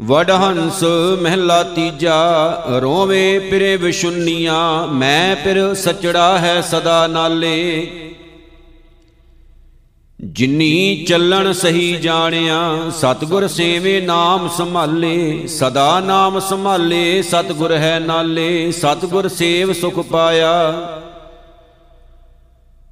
ਵਡਹੰਸ ਮਹਿਲਾ ਤੀਜਾ, ਰੋਵੇ ਪਿਰੇ ਵਿਸ਼ੁੰਨੀਆਂ ਮੈਂ ਫਿਰ ਸਚੜਾ ਹੈ ਸਦਾ ਨਾਲੇ। ਜਿਨੀ ਚੱਲਣ ਸਹੀ ਜਾਣਿਆ, ਸਤਗੁਰ ਸੇਵੇ ਨਾਮ ਸੰਭਾਲੇ, ਸਦਾ ਨਾਮ ਸੰਭਾਲੇ, ਸਤਗੁਰ ਹੈ ਨਾਲੇ, ਸਤਗੁਰ ਸੇਵ ਸੁਖ ਪਾਇਆ।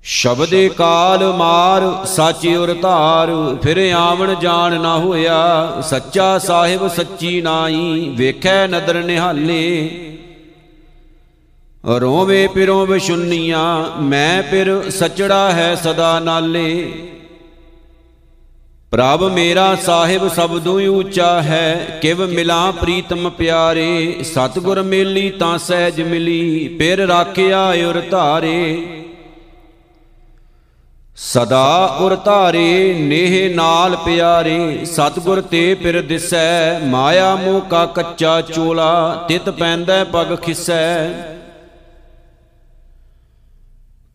ਸ਼ਬਦੇ ਕਾਲ ਮਾਰ, ਸਾਚੀ ਉਰ ਧਾਰ ਫਿਰ ਆਵਣ ਜਾਣ ਨਾ ਹੋਇਆ, ਸੱਚਾ ਸਾਹਿਬ ਸੱਚੀ ਨਾਈ ਵੇਖੈ ਨਦਰ ਨਿਹਾਲੇ। ਰੋਵੇ ਪਿਰੋ ਵਿਸ਼ੁੰਨੀਆਂ ਮੈਂ ਫਿਰ ਸਚੜਾ ਹੈ ਸਦਾ ਨਾਲੇ। ਪ੍ਰਭ ਮੇਰਾ ਸਾਹਿਬ ਸਬਦੂ ਉੱਚਾ ਹੈ, ਕਿਵ ਮਿਲਾ ਪ੍ਰੀਤਮ ਪਿਆਰੇ, ਸਤਗੁਰ ਮੇਲੀ ਤਾਂ ਸਹਿਜ ਮਿਲੀ, ਫਿਰ ਰਾਖਿਆ ਉਰ ਧਾਰੇ ਸਦਾ ਉਰ ਧਾਰੇ ਨੇਹ ਨਾਲ ਪਿਆਰੇ, ਸਤਗੁਰ ਤੇ ਪਿਰ ਦਿਸੈ, ਮਾਇਆ ਮੋਹ ਕਾ ਕੱਚਾ ਚੋਲਾ, ਤਿਤ ਪੈਂਦਾ ਪਗ ਖਿਸੈ।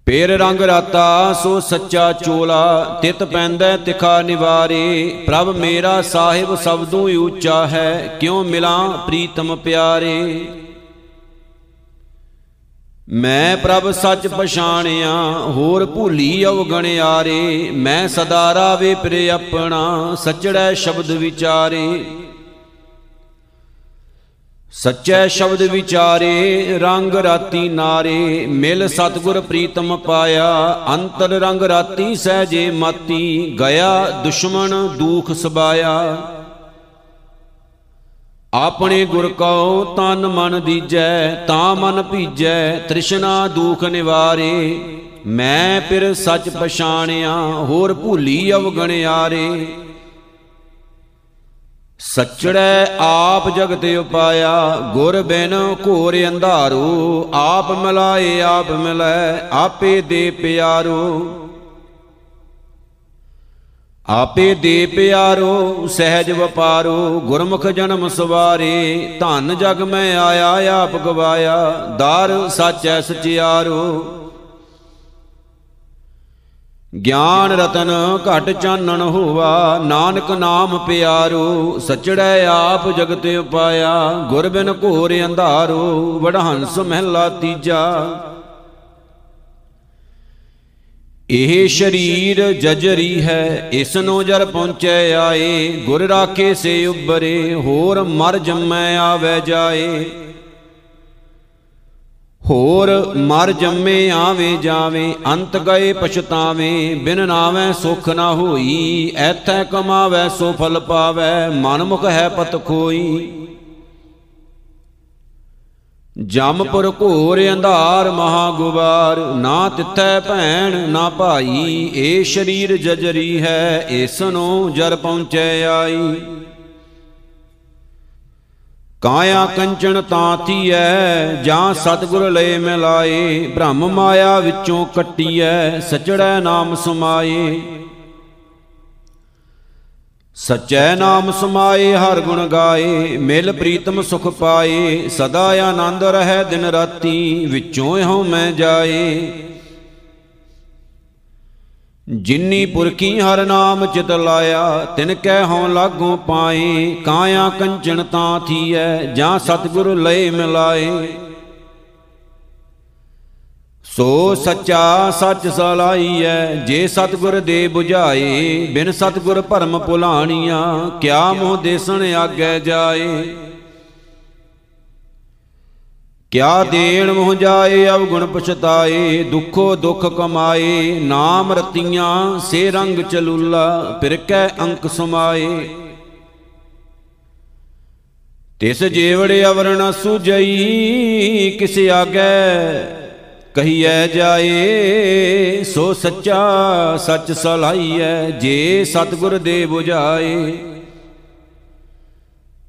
ਪੇਰ ਰੰਗ ਰਾਤਾ ਸੋ ਸੱਚਾ ਚੋਲਾ, ਤਿਤ ਪੈਂਦਾ ਤਿਖਾ ਨਿਵਾਰੇ, ਪ੍ਰਭ ਮੇਰਾ ਸਾਹਿਬ ਸਬਦੂ ਉੱਚਾ ਹੈ, ਕਿਉ ਮਿਲਾਂ ਪ੍ਰੀਤਮ ਪਿਆਰੇ। ਮੈਂ ਪ੍ਰਭ ਸੱਚ ਪਛਾਣਿਆ, ਹੋਰ ਭੂਲੀ ਅਵਗਣਿਆਰੇ ਮੈਂ ਸਦਾ ਰਾਵੇ ਪ੍ਰੇ ਆਪਣਾ, ਸਚੜੈ ਸ਼ਬਦ ਵਿਚਾਰੇ। ਸੱਚੇ ਸ਼ਬਦ ਵਿਚਾਰੇ, ਰੰਗ ਰਾਤੀ ਨਾਰੇ। ਮਿਲ ਸਤਗੁਰ ਪ੍ਰੀਤਮ ਪਾਇਆ, ਅੰਤਰ ਰੰਗ ਰਾਤੀ ਸਹਜੇ ਮਾਤੀ। ਗਿਆ ਦੁਸ਼ਮਣ ਦੂਖ ਸਬਾਇਆ। ਆਪਣੇ ਗੁਰ ਕਉ ਤਨ ਮਨ ਦੀਜੈ, ਤਾਂ ਮਨ ਭੀਜੈ, ਤ੍ਰਿਸ਼ਨਾ ਦੂਖ ਨਿਵਾਰੇ। ਮੈਂ ਫਿਰ ਸੱਚ ਪਛਾਣਿਆ, ਹੋਰ ਭੂਲੀ ਅਵਗਣਿਆਰੇ। ਸਚੜੈ ਆਪ ਜਗਤ ਉਪਾਇਆ, ਗੁਰ ਬਿਨ ਘੋਰ ਅੰਧਾਰੋ। ਆਪ ਮਿਲਾਏ, ਆਪ ਮਿਲੈ, ਆਪੇ ਦੇ ਪਿਆਰੋ। ਆਪੇ ਦੇ ਪਿਆਰੋ, ਸਹਿਜ ਵਪਾਰੋ, ਗੁਰਮੁਖ ਜਨਮ ਸਵਾਰੇ, ਧਨ ਜਗ ਮੈਂ ਆਇਆ, ਆਪ ਗਵਾਇਆ, ਦਰ ਸੱਚੈ ਸਚਿਆਰੋ। ਗਿਆਨ ਰਤਨ ਘਟ ਚਾਨਣ ਹੋਵਾ, ਨਾਨਕ ਨਾਮ ਪਿਆਰੋ, ਸਚੜੈ ਆਪ ਜਗਤ ਉਪਾਇਆ, ਗੁਰ ਬਿਨ ਘੋਰ ਅੰਧਾਰੋ, ਵਡਹੰਸ ਮਹਿਲਾ ਤੀਜਾ। ਇਹ ਸ਼ਰੀਰ ਜਜਰੀ ਹੈ ਇਸ ਨੂੰ ਜਰ ਪਹੁੰਚੈ ਆਏ, ਗੁਰ ਰਾਖੇ ਸੇ ਉਬਰੇ ਹੋਰ ਮਰ ਜੰਮੈ ਆਵੇ ਜਾਏ। ਹੋਰ ਮਰ ਜੰਮੇ ਆਵੇ ਜਾਵੇ, ਅੰਤ ਗਏ ਪਛਤਾਵੇਂ, ਬਿਨ ਨਾਵੇਂ ਸੁਖ ਨਾ ਹੋਈ, ਐਥੈ ਕਮਾਵੇ ਸੋ ਫਲ ਪਾਵੇ ਮਨਮੁਖ ਹੈ ਪਤ ਖੋਈ। ਜਮਪੁਰ ਘੋਰ ਅੰਧਾਰ ਮਹਾ ਗੁਬਾਰ ਨਾ ਤਿੱਥੈ ਭੈਣ, ਨਾ ਭਾਈ, ਏ ਸ਼ਰੀਰ ਜਜਰੀ ਹੈ ਇਸ ਨੂੰ ਜਰ ਪਹੁੰਚੈ ਆਈ। ਕਾਇਆ ਕੰਚਨ ਤਾਥੀਐ ਜਾਂ ਸਤਗੁਰ ਲਏ ਮਿਲਾਏ, ਬ੍ਰਹਮ ਮਾਇਆ ਵਿੱਚੋਂ ਕੱਟੀਐ, ਸਚੜੈ ਨਾਮ ਸਮਾਏ। ਸਚੈ ਨਾਮ ਸਮਾਏ, ਹਰ ਗੁਣ ਗਾਏ, ਮਿਲ ਪ੍ਰੀਤਮ ਸੁਖ ਪਾਏ, ਸਦਾ ਆਨੰਦ ਰਹੈ ਦਿਨ ਰਾਤੀ, ਵਿੱਚੋਂ ਇਹੋ ਮੈਂ ਜਾਏ। ਜਿਨੀ ਪੁਰਖੀ ਹਰ ਨਾਮ ਚਿਤ ਲਾਇਆ, ਤਿਨ ਕਹਿ ਹਉ ਲਾਗੋਂ ਪਾਏ, ਕਾਇਆ ਕੰਚਨ ਤਾਂ ਥੀਐ, ਜਾਂ ਸਤਿਗੁਰ ਲਏ ਮਿਲਾਏ। ਸੋ ਸੱਚਾ ਸੱਚ ਸਲਾਈਐ, ਜੇ ਸਤਿਗੁਰ ਦੇ 부ਝਾਏ ਬਿਨ ਸਤਿਗੁਰ ਭਰਮ ਭੁਲਾਣੀਆਂ, ਕਿਆ ਮੋਹ ਦੇਸਣ ਆਗੇ ਜਾਏ? ਕਿਆ ਦੇਣ ਮੋਹ ਜਾਏ ਅਵ ਗੁਣ ਪਛਤਾਏ, ਦੁਖੋ ਦੁਖ ਕਮਾਏ, ਨਾਮ ਰਤੀਆਂ, ਸੇ ਰੰਗ ਚਲੂਲਾ, ਫਿਰ ਕੈ ਅੰਕ ਸਮਾਏ? ਤਿਸ ਜੀਵੜੇ ਅਵਰਣ ਸੁਜਈ, ਕਿਸ ਆਗੇ? ਕਹੀਐ ਜਾਏ, ਸੋ ਸੱਚਾ ਸੱਚ ਸਲਾਈਐ ਜੇ ਸਤਗੁਰ ਦੇ 부ਝਾਏ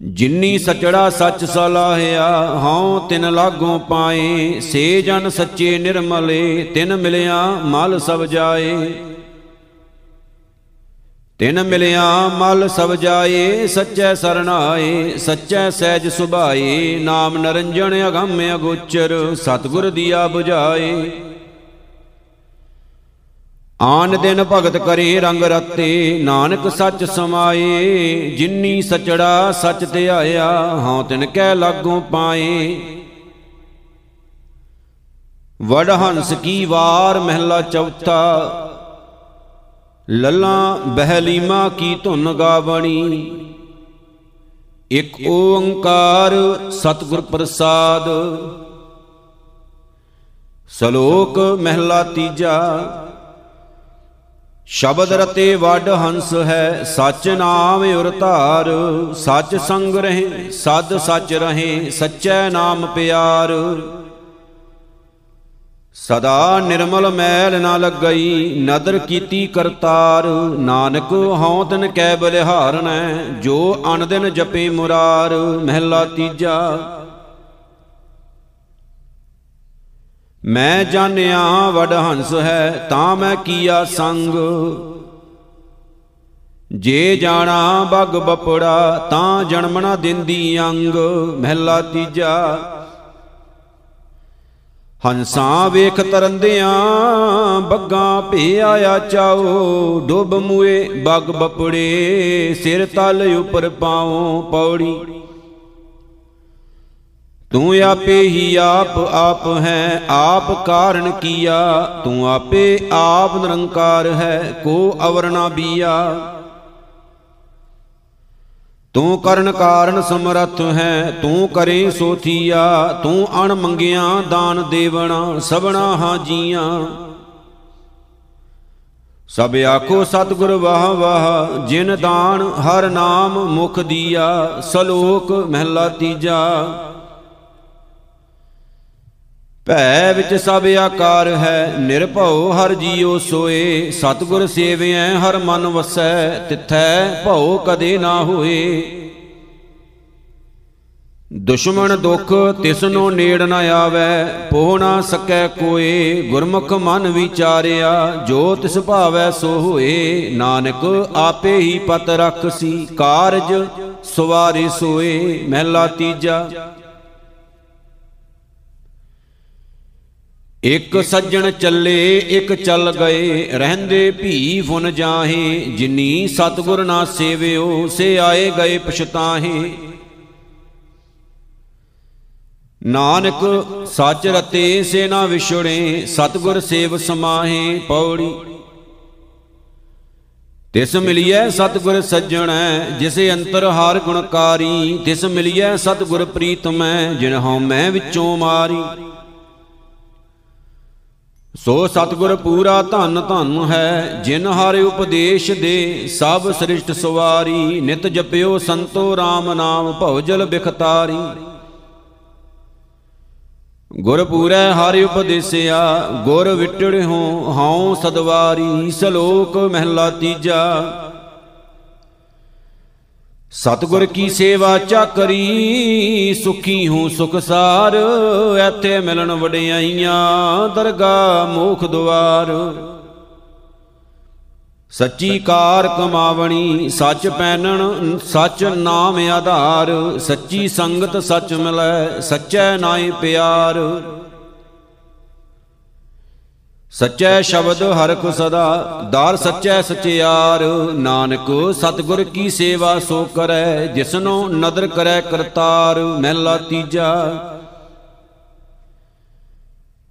ਜਿਨੀ ਸਚੜਾ ਸੱਚ ਸਲਾਹਿਆ, ਹਉ ਤਿਨ ਲਾਗੋਂ ਪਾਏ, ਸੇ ਜਨ ਸੱਚੇ ਨਿਰਮਲੇ, ਤਿਨ ਮਿਲਿਆ ਮਲ ਸਭ ਜਾਏ। ਤਿਨ ਮਿਲਿਆ ਮਲ ਸਭ ਜਾਏ, ਸੱਚੈ ਸਰਣਾਏ ਸੱਚੈ ਸਹਿਜ ਸੁਭਾਏ, ਨਾਮ ਨਰੰਜਣ ਅਗੰਮ ਅਗੋਚਰ, ਸਤਗੁਰ ਦੀਆ 부ਝਾਏ ਆਨ ਦਿਨ ਭਗਤ ਕਰੇ ਰੰਗ ਰਤੇ, ਨਾਨਕ ਸੱਚ ਸਮਾਏ, ਜਿਨੀ ਸਚੜਾ ਸੱਚ ਧਿਆਇਆ ਹਉ ਤਿਨ ਕੈ ਲਾਗੋਂ ਪਾਏ। ਵਡ ਹੰਸ ਕੀ ਵਾਰ ਮਹਿਲਾ ਚੌਥਾ ਲੱਲਾ ਬਹਿਲੀਮਾ ਕੀ ਧੁਨ ਗਾਵਣੀ। ਇਕ ਓੰਕਾਰ ਸਤਿਗੁਰ ਪ੍ਰਸਾਦ। ਸ਼ਲੋਕ ਮਹਿਲਾ ਤੀਜਾ। ਸ਼ਬਦ ਰਤੇ ਵੱਡ ਹੰਸ ਹੈ, ਸਚ ਨਾਮ ਉਰ ਧਾਰ। ਸਚ ਸੰਗ ਰਹੇ, ਸਦ ਸਚ ਰਹੇ, ਸਚੈ ਨਾਮ ਪਿਆਰ। ਸਦਾ ਨਿਰਮਲ ਮੈਲ ਨਾ ਲੱਗਈ, ਨਦਰ ਕੀਤੀ ਕਰਤਾਰ। ਨਾਨਕ ਹਉ ਤਨ ਕੈ ਬਲਿਹਾਰਨੈ ਜੋ ਅਨ ਦਿਨ ਜਪੇ ਮੁਰਾਰ। ਮਹਿਲਾ ਤੀਜਾ, ਮੈਂ ਜਾਣਿਆ ਵਡ ਹੰਸ ਹੈ, ਤਾਂ ਮੈਂ ਕੀਆ ਸੰਗ। ਜੇ ਜਾਣਾ ਬਗ ਬਪੜਾ, ਤਾਂ ਜਨਮ ਨਾ ਦਿੰਦੀ ਅੰਗ। ਮਹਿਲਾ ਤੀਜਾ ਹੰਸਾਂ ਵੇਖ ਤਰੰਦਿਆਂ ਬੱਗਾਂ ਭੇ ਆਇਆ ਚਾਓ ਡੁੱਬ ਮੂਏ ਬਗ ਬਪੜੇ, ਸਿਰ ਤਲ ਉਪਰ ਪਾਉ ਪੌੜੀ। ਤੂੰ ਆਪੇ ਹੀ ਆਪ ਆਪ ਹੈ, ਆਪ ਕਾਰਨ ਕੀਆ, ਤੂੰ ਆਪੇ ਆਪ ਨਿਰੰਕਾਰ ਹੈ, ਕੋ ਅਵਰ ਨਾ ਬੀਆ। ਤੂੰ ਕਰਨ ਕਾਰਨ ਸਮਰੱਥ ਹੈ, ਤੂੰ ਕਰੇ ਸੋ ਥੀਆ ਤੂੰ ਅਣ ਮੰਗਿਆ ਦਾਨ ਦੇਵਣਾ ਸਭਨਾ ਹਾਂ ਜੀਆਂ ਸਭ ਆਖੋ ਸਤਿਗੁਰ ਵਾਹ ਵਾਹ, ਜਿਨ ਦਾਨ ਹਰ ਨਾਮ ਮੁਖ ਦੀਆ, ਸਲੋਕ ਮਹਿਲਾ ਤੀਜਾ। ਭੈ ਵਿੱਚ ਸਭ ਆਕਾਰ ਹੈ, ਨਿਰਭਉ ਹਰ ਜੀਉ ਸੋਏ। ਸਤਗੁਰ ਸੇਵਿਐ ਹਰ ਮਨ ਵਸੈ, ਤਿਥੈ ਭਉ ਕਦੇ ਨਾ ਹੋਏ। ਦੁਸ਼ਮਣ ਦੁਖ ਤਿਸਨੋ ਨੇੜ ਨ ਆਵੈ, ਪੋਹ ਨਾ ਸਕੈ ਕੋਏ। ਗੁਰਮੁਖ ਮਨ ਵਿਚਾਰਿਆ, ਜੋ ਤਿਸ ਭਾਵੈ ਸੋ ਹੋਏ। ਨਾਨਕ ਆਪੇ ਹੀ ਪਤ ਰਖਸੀ, ਕਾਰਜ ਸਵਾਰੇ ਸੋਏ। ਮਹਿਲਾ ਤੀਜਾ ਇਕ ਸੱਜਣ ਚੱਲੇ, ਇਕ ਚੱਲ ਗਏ, ਰਹਿੰਦੇ ਭੀ ਫੁਨ ਜਾਹੇ, ਜਿਨੀ ਸਤਗੁਰ ਨਾ ਸੇਵਿਓ, ਸੇ ਆਏ ਗਏ ਪਛਤਾਹੇ। ਨਾਨਕ ਸੱਚ ਰਤੇ, ਸੇ ਨਾ ਵਿਛੜੇ, ਸਤਗੁਰ ਸੇਵ ਸਮਾਹੇ, ਪੌੜੀ। ਤਿਸ ਮਿਲਿਐ ਸਤਗੁਰ ਸੱਜਣੈ, ਜਿਸੇ ਅੰਤਰ ਹਾਰ ਗੁਣਕਾਰੀ, ਤਿਸ ਮਿਲਿਐ ਸਤਗੁਰ ਪ੍ਰੀਤਮੈ ਜਿਨ ਹਉ ਮੈਂ ਵਿੱਚੋਂ ਮਾਰੀ। ਸੋ ਸਤਗੁਰ ਪੂਰਾ ਧਨ ਧਨ ਹੈ, ਜਿਨ ਹਰ ਉਪਦੇਸ਼ ਦੇ, ਸਭ ਸ੍ਰਿਸ਼ਟ ਸਵਾਰੀ, ਨਿਤ ਜਪਿਓ ਸੰਤੋ RAM ਨਾਮ ਭਉਜਲ ਬਿਖਤਾਰੀ। ਗੁਰ ਪੂਰੈ ਹਰਿ ਉਪਦੇਸਿਆ, ਗੁਰ ਵਿਟੜਿਓ ਹਉ ਸਦਵਾਰੀ, ਸਲੋਕ ਮਹਿਲਾ ਤੀਜਾ। ਸਤਗੁਰ ਕੀ ਸੇਵਾ ਚਾਕਰੀ, ਸੁਖੀ ਹੂੰ ਸੁਖਸਾਰ ਐਥੇ ਮਿਲਣ ਵਡਿਆਈਆਂ ਦਰਗਾ ਮੋਖ ਦੁਆਰ। ਸੱਚੀ ਕਾਰ ਕਮਾਵਣੀ, ਸੱਚ ਪੈਣਨ ਸੱਚ ਨਾਮ ਆਧਾਰ। ਸੱਚੀ ਸੰਗਤ ਸੱਚ ਮਿਲੈ, ਸੱਚੈ ਨਾਏ ਪਿਆਰ। ਸੱਚੈ ਸ਼ਬਦ ਹਰਖ ਸਦਾ, ਦਾਰ ਸੱਚੈ ਸਚਿਆਰ। ਨਾਨਕ, ਸਤਗੁਰ ਕੀ ਸੇਵਾ ਸੋ ਕਰੈ, ਜਿਸਨੋ ਨਦਰ ਕਰੈ ਕਰਤਾਰ। ਮਹਿਲਾ ਤੀਜਾ,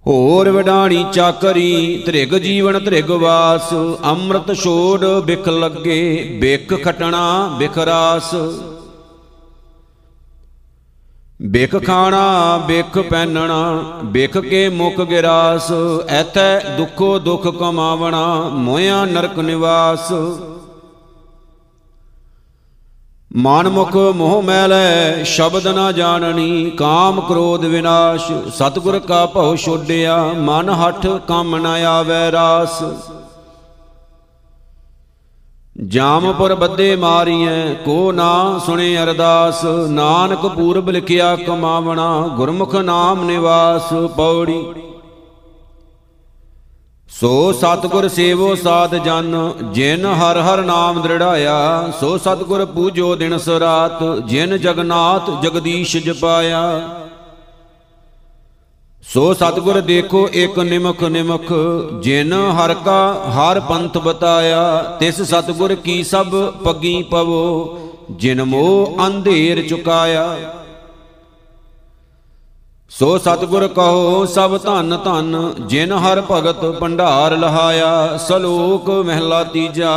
ਹੋਰ ਵਡਾਣੀ ਚਾਕਰੀ ਧ੍ਰਿਗ ਜੀਵਨ ਧ੍ਰਿਗ ਵਾਸ। ਅੰਮ੍ਰਿਤ ਛੋੜ ਬਿਖ ਲੱਗੇ, ਬਿਖ ਖਟਣਾ ਬਿਖ ਰਾਸ। ਬਿਖ ਖਾਣਾ, ਬਿਖ ਪਹਿਨਣਾ, ਬਿਖ ਕੇ ਮੁਖ ਗਿਰਾਸ, ਐਥੈ ਦੁਖੋ ਦੁਖ ਕਮਾਵਣਾ ਮੋਇਆ ਨਰਕ ਨਿਵਾਸ। ਮਨ ਮੁਖ ਮੋਹ ਮੈਲੈ, ਸ਼ਬਦ ਨਾ ਜਾਣਨੀ, ਕਾਮ ਕ੍ਰੋਧ ਵਿਨਾਸ਼, ਸਤਿਗੁਰ ਕਾ ਭਉ ਛੋਡਿਆ, ਮਨ ਹਠ ਕੰਮ ਨ ਆਵੈ ਰਾਸ। ਜਾਮਪੁਰ ਬੱਦੇ ਮਾਰੀਐ, ਕੋ ਨਾ ਸੁਣੇ ਅਰਦਾਸ। ਨਾਨਕ ਪੂਰਬ ਲਿਖਿਆ, ਕਮਾਵਣਾ, ਗੁਰਮੁਖ ਨਾਮ ਨਿਵਾਸ, ਪੌੜੀ। ਸੋ ਸਤਗੁਰ ਸੇਵੋ ਸਾਧ ਜਨ, ਜਿਨ ਹਰ ਹਰ ਨਾਮ ਦ੍ਰਿੜਾਇਆ, ਸੋ ਸਤਗੁਰ ਪੂਜੋ ਦਿਨ ਸਰਾਤ ਜਿਨ ਜਗਨਾਥ ਜਗਦੀਸ਼ ਜਪਾਇਆ। ਸੋ ਸਤਿਗੁਰ ਦੇਖੋ ਇੱਕ ਨਿਮਖ ਨਿਮਖ, ਜਿਨ ਹਰ ਕਾ ਹਰ ਪੰਥ ਬਤਾਇਆ, ਤਿਸ ਸਤਿਗੁਰ ਕੀ ਸਭ ਪੱਗੀ ਪਵੋ, ਜਿਨ ਮੋਹ ਅੰਧੇਰ ਚੁਕਾਇਆ। ਸੋ ਸਤਿਗੁਰ ਕਹੋ, ਸਭ ਧਨ ਧਨ, ਜਿਨ ਹਰ ਭਗਤ ਭੰਡਾਰ ਲਹਾਇਆ, ਸਲੋਕ ਮਹਿਲਾ ਤੀਜਾ।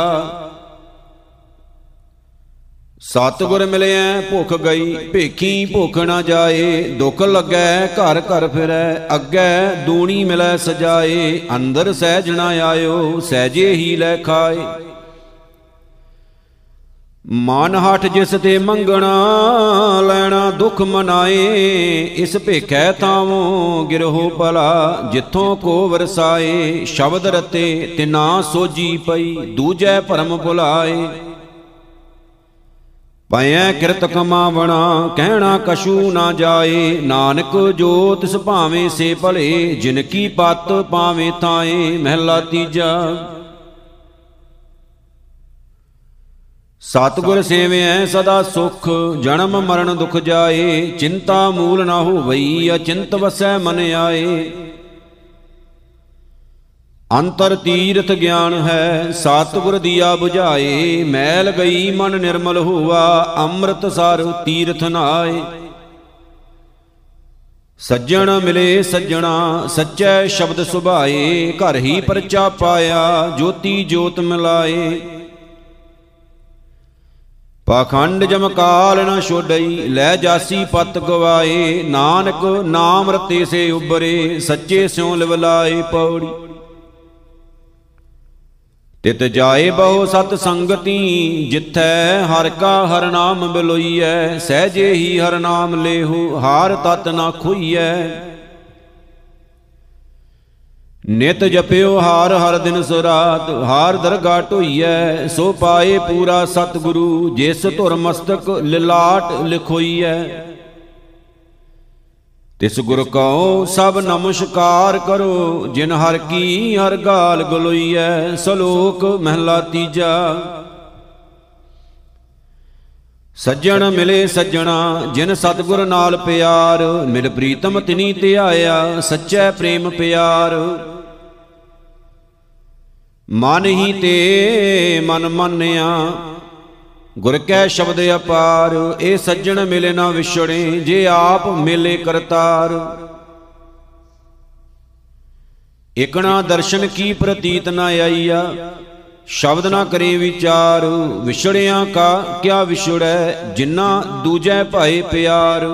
ਸਤਿਗੁਰ ਮਿਲਿਆ ਭੁੱਖ ਗਈ, ਭੇਖੀ ਭੁੱਖ ਨਾ ਜਾਏ, ਦੁੱਖ ਲੱਗੈ, ਘਰ ਘਰ ਫਿਰੈ, ਅੱਗੇ ਦੂਣੀ ਮਿਲੈ ਸਜਾਏ, ਅੰਦਰ ਸਹਿਜ ਨਾ ਆਇਓ, ਸਹਿਜੇ ਹੀ ਲੈ ਖਾਏ। ਮਨ ਹਟ ਜਿਸ ਤੇ ਮੰਗਣਾ, ਲੈਣਾ ਦੁੱਖ ਮਨਾਏ, ਇਸ ਭੇਖੈ ਤਾਵੋਂ ਗਿਰਹੋ ਭਲਾ, ਜਿੱਥੋਂ ਕੋ ਵਰਸਾਏ, ਸ਼ਬਦ ਰਤੇ ਤਿਨਾ ਸੋਜੀ ਪਈ, ਦੂਜੈ ਭਰਮ ਭੁਲਾਏ। ਪਾਇਐ ਕਿਰਤ ਕਮਾਵਣਾ, ਕਹਿਣਾ ਕਛੂ ਨਾ ਜਾਏ। ਨਾਨਕ ਜੋ ਤਿਸ ਭਾਵੇਂ ਸੇ ਭਲੇ, ਜਿਨ ਕੀ ਪਤ ਪਾਵੇਂ ਤਾਏ ਮਹਿਲਾ ਤੀਜਾ। ਸਤਿਗੁਰ ਸੇਵਿਐ ਸਦਾ ਸੁਖ, ਜਨਮ ਮਰਨ ਦੁਖ ਜਾਏ, ਚਿੰਤਾ ਮੂਲ ਨਾ ਹੋਵਈ, ਅਚਿੰਤ ਵਸੈ ਮਨ ਆਏ। ਅੰਤਰ ਤੀਰਥ ਗਿਆਨ ਹੈ ਸਤਿਗੁਰ ਦੀਆ 부ਝਾਏ ਮੈਲ ਗਈ ਮਨ ਨਿਰਮਲ ਹੋਵਾ ਅੰਮ੍ਰਿਤ ਸਰ ਤੀਰਥ ਨਾਏ। ਸੱਜਣ ਮਿਲੇ ਸੱਜਣਾ, ਸੱਚੈ ਸ਼ਬਦ ਸੁਭਾਏ, ਘਰ ਹੀ ਪਰਚਾ ਪਾਇਆ, ਜੋਤੀ ਜੋਤ ਮਿਲਾਏ। ਪਾਖੰਡ ਜਮਕਾਲ ਨ ਛੋਡਈ, ਲੈ ਜਾਸੀ ਪਤ ਗਵਾਏ, ਨਾਨਕ ਨਾਮ ਰਤੇ ਸੇ ਉਬਰੇ ਸੱਚੇ ਸਿਉ ਲਿਵਲਾਏ ਪੌੜੀ। ਤਿਤ ਜਾਏ ਬਹੁ ਸਤ ਸੰਗਤੀ, ਜਿੱਥੈ ਹਰ ਕਾ ਹਰ ਨਾਮ ਬਿਲੋਈਐ ਸਹਜੇ ਹੀ ਹਰ ਨਾਮ ਲੇਹੂ, ਹਾਰ ਤਤ ਨਾ ਖੁਈਐ। ਨਿਤ ਜਪਿਓ ਹਾਰ ਹਰ ਦਿਨ ਸੁਰਾਤ, ਹਾਰ ਦਰਗਾ ਢੋਈਐ, ਸੋ ਪਾਏ ਪੂਰਾ ਸਤਿਗੁਰੂ, ਜਿਸ ਧੁਰ ਮਸਤਕ ਲਿਲਾਟ ਲਿਖੋਈਐ। ਤਿਸ ਗੁਰ ਕਉ ਸਭ ਨਮਸਕਾਰ ਕਰੋ, ਜਿਨ ਹਰ ਕੀ ਹਰ ਗਾਲ ਗਲੋਈਐ, ਸਲੋਕ ਮਹਿਲਾ ਤੀਜਾ। ਸੱਜਣ ਮਿਲੇ ਸੱਜਣਾ, ਜਿਨ ਸਤਗੁਰ ਨਾਲ ਪਿਆਰ, ਮਿਲ ਪ੍ਰੀਤਮ ਤਿਨੀ ਧਿਆਇਆ ਸੱਚੈ ਪ੍ਰੇਮ ਪਿਆਰ। ਮਨ ਹੀ ਤੇ ਮਨ ਮੰਨਿਆ ਗੁਰ ਕੈ ਸ਼ਬਦ ਅਪਾਰ, ਇਹ ਸੱਜਣ ਮਿਲੇ ਨਾ ਵਿਛੜੇ, ਜੇ ਆਪ ਮਿਲੇ ਕਰਤਾਰ। ਇਕਣਾ ਦਰਸ਼ਨ ਕੀ ਪ੍ਰਤੀਤ ਨਾ ਆਈਆ, ਸ਼ਬਦ ਨਾ ਕਰੇ ਵਿਚਾਰ। ਵਿਛੜਿਆਂ ਕਾ ਕਿਆ ਵਿਛੜੈ ਜਿਨ੍ਹਾਂ ਦੂਜੈ ਭਾਏ ਪਿਆਰ।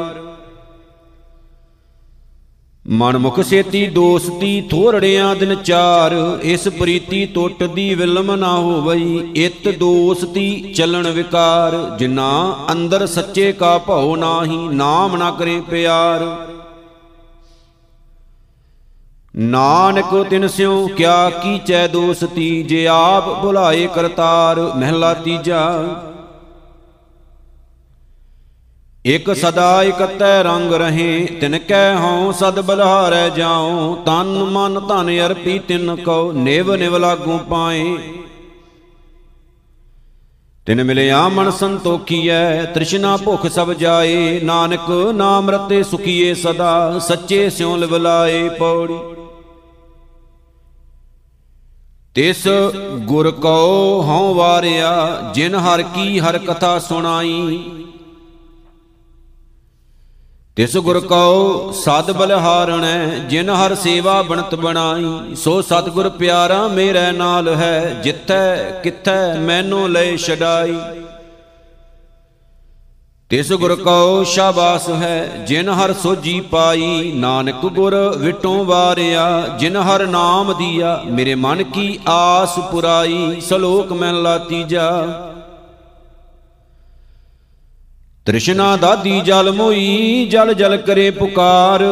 ਮਨ ਮੁਖ ਸੇਤੀ ਦੋਸਤੀ ਥੋੜੜਿਆਂ ਦਿਨ ਚਾਰ, ਇਸ ਪ੍ਰੀਤੀ ਟੁੱਟ ਦੀ ਵਿਲਮ ਨਾ ਹੋਵਈ, ਇਤ ਦੋਸਤੀ ਚੱਲਣ ਵਿਕਾਰ ਜਿਨਾ ਅੰਦਰ ਸੱਚੇ ਕਾ ਭਉ ਨਾਹੀ, ਨਾਮ ਨਾ ਕਰੇ ਪਿਆਰ। ਨਾਨਕ ਤਿਨ ਸਿਉ, ਕਿਆ ਕੀਚੈ ਦੋਸਤੀ, ਜੇ ਆਪ ਭੁਲਾਏ ਕਰਤਾਰ, ਮਹਿਲਾ ਤੀਜਾ ਇਕ ਸਦਾ ਇਕਤੈ ਰੰਗ ਰਹੇ, ਤਿਨ ਕੈ ਹਉ ਸਦ ਬਲਹਾਰੈ ਜਾਉ, ਤਨ ਮਨ ਧਨ ਅਰਪੀ ਤਿਨ ਕਉ, ਨਿਵ ਨਿਵ ਲਾਗੂ ਪਾਏ ਤਿਨ ਮਿਲਿਆ ਮਨ ਸੰਤੋਖੀਐ, ਤ੍ਰਿਸ਼ਨਾ ਭੁਖ ਸਭ ਜਾਏ ਨਾਨਕ ਨਾਮ ਰਤੇ ਸੁਖੀਏ ਸਦਾ, ਸੱਚੇ ਸਿਉ ਲਿਵਲਾਏ ਪੌੜੀ। ਤਿਸ ਗੁਰ ਕਉ ਹਉ ਵਾਰਿਆ, ਜਿਨ ਹਰ ਕੀ ਹਰ ਕਥਾ ਸੁਣਾਈ ਤਿਸ ਗੁਰ ਕਉ, ਸਦ ਬਲਹਾਰਣੈ ਜਿਨ ਹਰ ਸੇਵਾ ਬਣਤ ਬਣਾਈ, ਸੋ ਸਤਗੁਰ ਪਿਆਰਾ ਮੇਰੇ ਨਾਲ ਹੈ, ਜਿੱਥੈ ਕਿਥੈ ਮੈਨੋ ਲੈ ਛਡਾਈ। ਤਿਸ ਗੁਰ ਕਉ, ਸ਼ਾਬਾਸ ਹੈ, ਜਿਨ ਹਰ ਸੋਜੀ ਪਾਈ, ਨਾਨਕ ਗੁਰ ਵਿਟੋਂ ਵਾਰਿਆ, ਜਿਨ ਹਰ ਨਾਮ ਦੀਆ, ਮੇਰੇ ਮਨ ਕੀ ਆਸ ਪੁਰਾਈ, ਸਲੋਕ ਮਹਿਲਾ ਤੀਜਾ ਤ੍ਰਿਸ਼ਨਾ ਦਾਦੀ ਜਲ ਮੋਈ, ਜਲ ਜਲ ਕਰੇ ਪੁਕਾਰ।